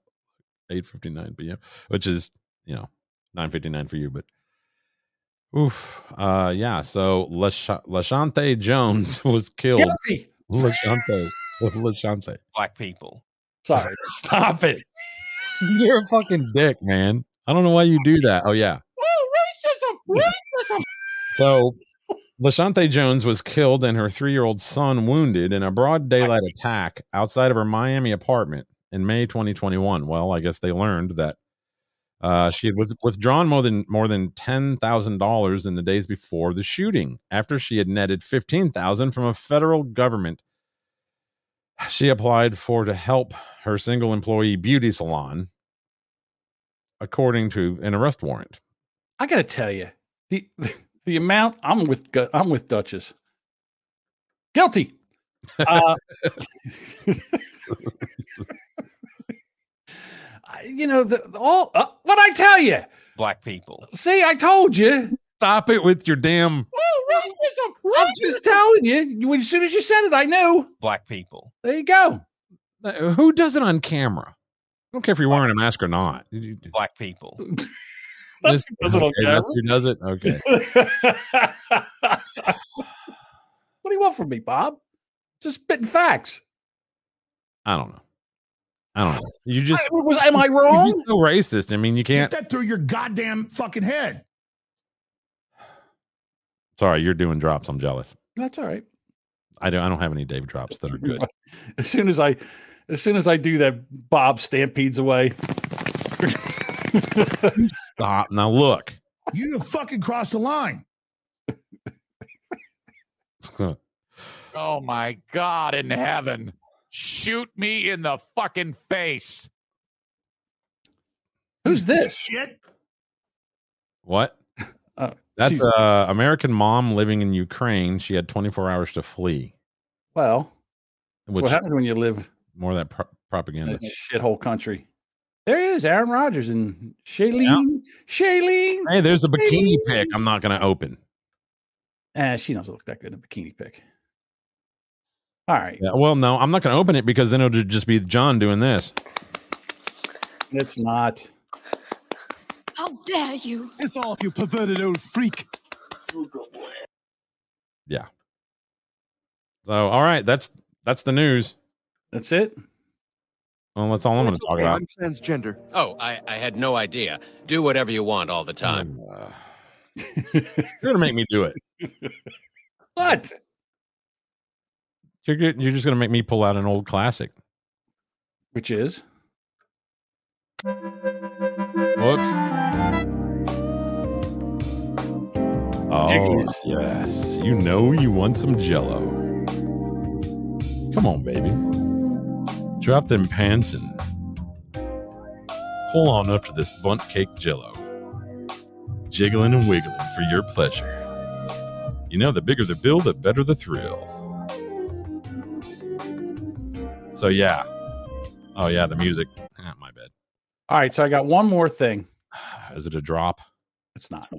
8:59 p.m., which is, you know, 9:59 for you, but oof. Uh yeah, so Lash- Lashante Jones was killed. Guilty. Lashante. Lashante. Black people. Sorry. Stop it. You're a fucking dick, man. I don't know why you do that. Oh yeah. So Lashante Jones was killed and her three-year-old son wounded in a broad daylight attack outside of her Miami apartment in May 2021. Well, I guess they learned that uh, she had withdrawn more than more than ten thousand dollars in the days before the shooting, after she had netted fifteen thousand from a federal government. She applied for to help her single employee beauty salon, according to an arrest warrant. I got to tell you, the the amount I'm with I'm with Duchess. Guilty. Uh, you know the, the- all uh, what I tell you. Black people. See, I told you. Stop it with your damn. I'm just telling you. As soon as you said it, I knew. Black people. There you go. Uh, Who does it on camera? I don't care if you're wearing a mask or not. Black people. This- does it on okay, that's who does it. Okay. What do you want from me, Bob? Just spitting facts. I don't know. I don't know. You just I- was- am I you're wrong? so racist. I mean, you can't. get that through your goddamn fucking head. Sorry, you're doing drops. I'm jealous. That's all right. I don't. I don't have any Dave drops that are good. As soon as I, as soon as I do that, Bob stampedes away. Stop. Now look. You have fucking crossed the line. Oh my God in heaven. Shoot me in the fucking face. Who's this? Shit. What? Oh, That's she's- a American mom living in Ukraine. She had 24 hours to flee. Well, Which what happens when you live more of that pro- propaganda. shithole country. There he is, Aaron Rodgers and Shailene. Shailene. Hey, there's a bikini pic. I'm not going to open. Ah, she doesn't look that good in a bikini pic. All right, Yeah, well, no, I'm not going to open it because then it'll just be John doing this. it's not. How dare you? It's off, you perverted old freak. Yeah. So, all right, that's that's the news. That's it. Well, that's all I'm going to talk about. I'm transgender. Oh, I, I had no idea. Do whatever you want all the time. You're going to make me do it. What? You're you're just going to make me pull out an old classic. Which is? Whoops. Oh, yes. You know you want some jello. Come on, baby. Drop them pants and pull on up to this bunt cake jello. Jiggling and wiggling for your pleasure. You know, the bigger the bill, the better the thrill. So yeah. Oh yeah, the music. Ah, my bad. All right, so I got one more thing. Is it a drop? It's not.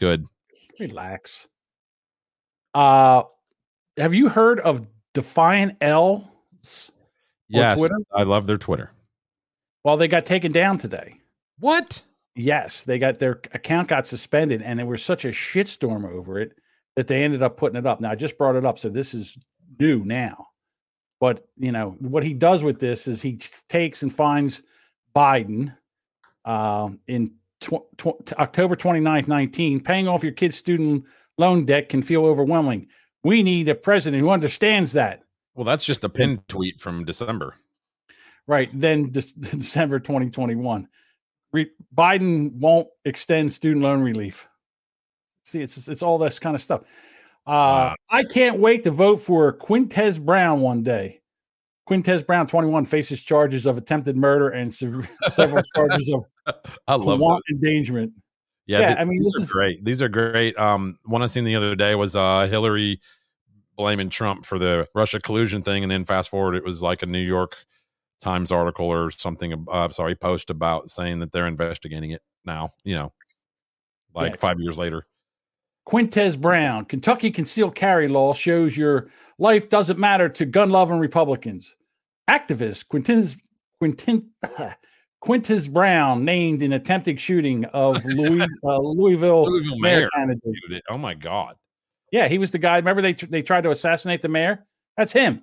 Good. Relax. Uh have you heard of Defiant L's Yes, Twitter? I love their Twitter. Well, they got taken down today. What? Yes, they got their account got suspended, and there was such a shitstorm over it that they ended up putting it up. Now I just brought it up, so this is new now. But you know what he does with this is he takes and finds Biden um, in tw- tw- October 29th, 19, paying off your kid's student loan debt can feel overwhelming. We need a president who understands that. Well, that's just a pinned tweet from December. Right. Then Dec- December 2021. Re- Biden won't extend student loan relief. See, it's it's all this kind of stuff. Uh, I can't wait to vote for Quintez Brown one day. Quintez Brown, 21, faces charges of attempted murder and sev- several charges of I love endangerment. Yeah, Yeah, th- I mean, these this are is- great. These are great. Um, one I seen the other day was uh Hillary blaming Trump for the Russia collusion thing, and then fast forward, it was like a New York Times article or something. Uh, sorry, post about saying that they're investigating it now. You know, like Yeah. five years later. Quintez Brown, Kentucky concealed carry law shows your life doesn't matter to gun loving Republicans. Activist Quintez Quintin, Quintez Brown named in attempted shooting of Louis, uh, Louisville, Louisville mayor mayor candidate. tweeted it. Oh my god. Yeah, he was the guy. Remember they they tried to assassinate the mayor? That's him.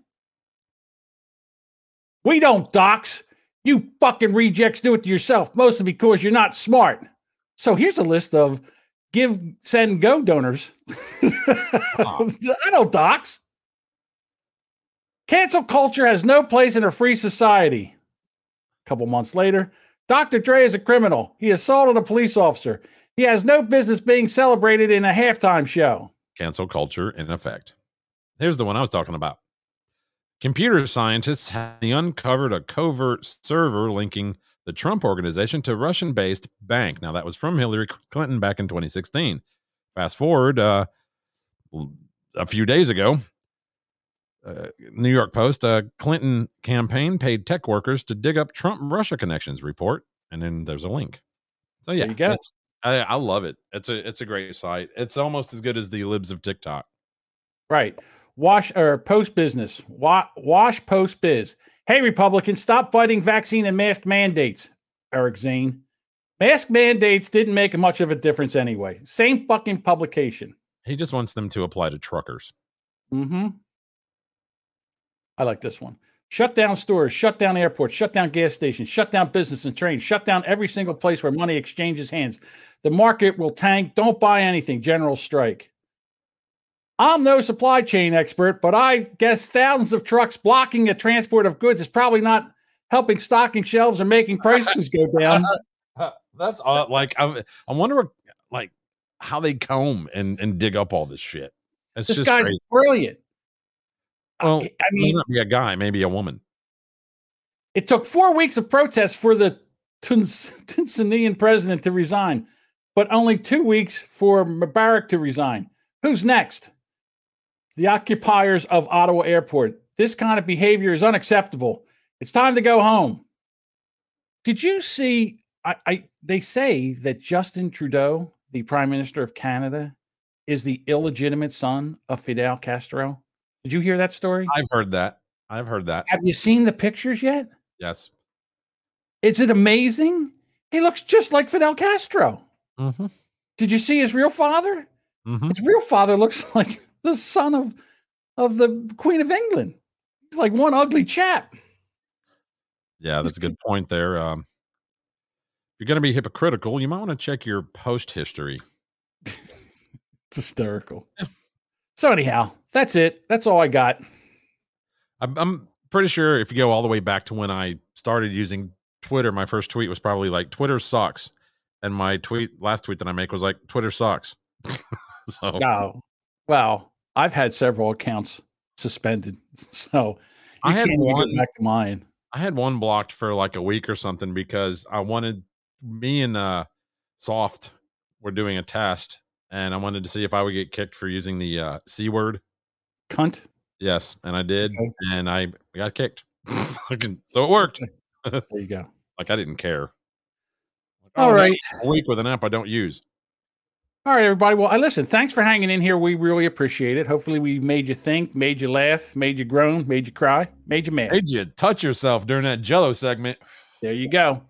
We don't dox. You fucking rejects do it to yourself, mostly because you're not smart. So here's a list of give, send, go donors. I don't dox. Cancel culture has no place in a free society. A couple months later, Dr. Dre is a criminal. He assaulted a police officer. He has no business being celebrated in a halftime show. Cancel culture in effect. Here's the one I was talking about. Computer scientists have uncovered a covert server linking the Trump organization to Russian based bank. Now, that was from Hillary Clinton back in 2016. Fast forward uh, a few days ago, uh, New York Post, a Clinton campaign paid tech workers to dig up Trump Russia connections report. And then there's a link. So, yeah, There you go. I, I love it. It's a it's a great site. It's almost as good as the libs of TikTok. Right. Wash or post business. Wa- wash post biz. Hey, Republicans, stop fighting vaccine and mask mandates. Eric Zane. Mask mandates didn't make much of a difference anyway. Same fucking publication. He just wants them to apply to truckers. Mm-hmm. I like this one. Shut down stores, shut down airports, shut down gas stations, shut down business and trains, shut down every single place where money exchanges hands. The market will tank. Don't buy anything. General strike. I'm no supply chain expert, but I guess thousands of trucks blocking the transport of goods is probably not helping stocking shelves or making prices go down. That's odd. Like I, I wonder what, like how they comb and and dig up all this shit. It's this just guy's crazy. brilliant. Well, I may mean, not be a guy, maybe a woman. It took four weeks of protests for the Tuns- Tanzanian president to resign, but only two weeks for Mubarak to resign. Who's next? The occupiers of Ottawa Airport. This kind of behavior is unacceptable. It's time to go home. Did you see? I, I they say that Justin Trudeau, the Prime Minister of Canada, is the illegitimate son of Fidel Castro. Did you hear that story? I've heard that. I've heard that. Have you seen the pictures yet? Yes. Is it amazing? He looks just like Fidel Castro. Mm-hmm. Did you see his real father? Mm-hmm. His real father looks like the son of of the Queen of England. He's like one ugly chap. Yeah, that's a good point there. Um, you're going to be hypocritical, you might want to check your post history. It's hysterical. So anyhow, that's it. That's all I got. I'm, I'm pretty sure if you go all the way back to when I started using Twitter, my first tweet was probably like Twitter sucks, and my tweet last tweet that I make was like Twitter sucks. so. Well, I've had several accounts suspended, so I had can't one- back to mine. I had one blocked for like a week or something because I wanted me and uh Soft were doing a test and I wanted to see if I would get kicked for using the uh, c word. Cunt. Yes, and I did, and I got kicked. So it worked. there you go. Like I didn't care. All Oh, right. A week with an app I don't use. All right, everybody. Well, I listen. Thanks for hanging in here. We really appreciate it. Hopefully, we made you think, made you laugh, made you groan, made you cry, made you mad. Made you touch yourself during that Jello segment. There you go.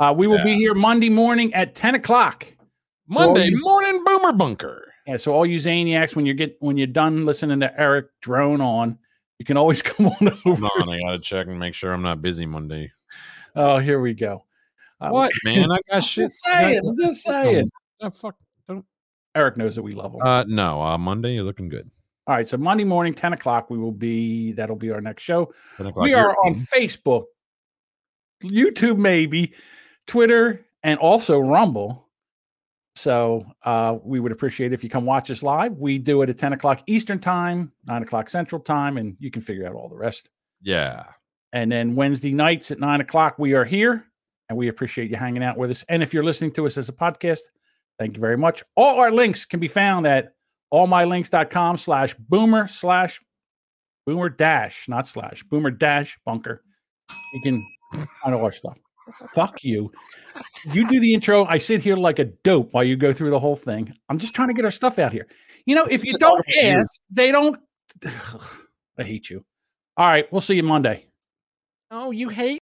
Uh, we will be here Monday morning at ten o'clock. So Monday you- morning boomer bunker. Yeah, so all you Zaniacs, when you get when you're done listening to Eric drone on, you can always come on over. Hold on, I gotta check and make sure I'm not busy Monday. Oh, here we go. Uh, What man? I got shit. Just saying, I'm just saying. Oh, fuck. Eric knows that we love him. Uh, no. Uh, Monday you're looking good. All right, so Monday morning, 10 o'clock, we will be, that'll be our next show. We are on. Facebook, YouTube, maybe, Twitter, and also Rumble. So uh, we would appreciate if you come watch us live. We do it at 10 o'clock Eastern Time, 9 o'clock Central Time, and you can figure out all the rest. Yeah. And then Wednesday nights at 9 o'clock, we are here, and we appreciate you hanging out with us. And if you're listening to us as a podcast, thank you very much. All our links can be found at allmylinks.com slash boomer slash boomer dash, not slash, boomer dash bunker. You can find all our stuff. Fuck you. You do the intro. I sit here like a dope while you go through the whole thing. I'm just trying to get our stuff out here. You know, if you don't ask, they don't. I hate you. All right. We'll see you Monday. Oh, you hate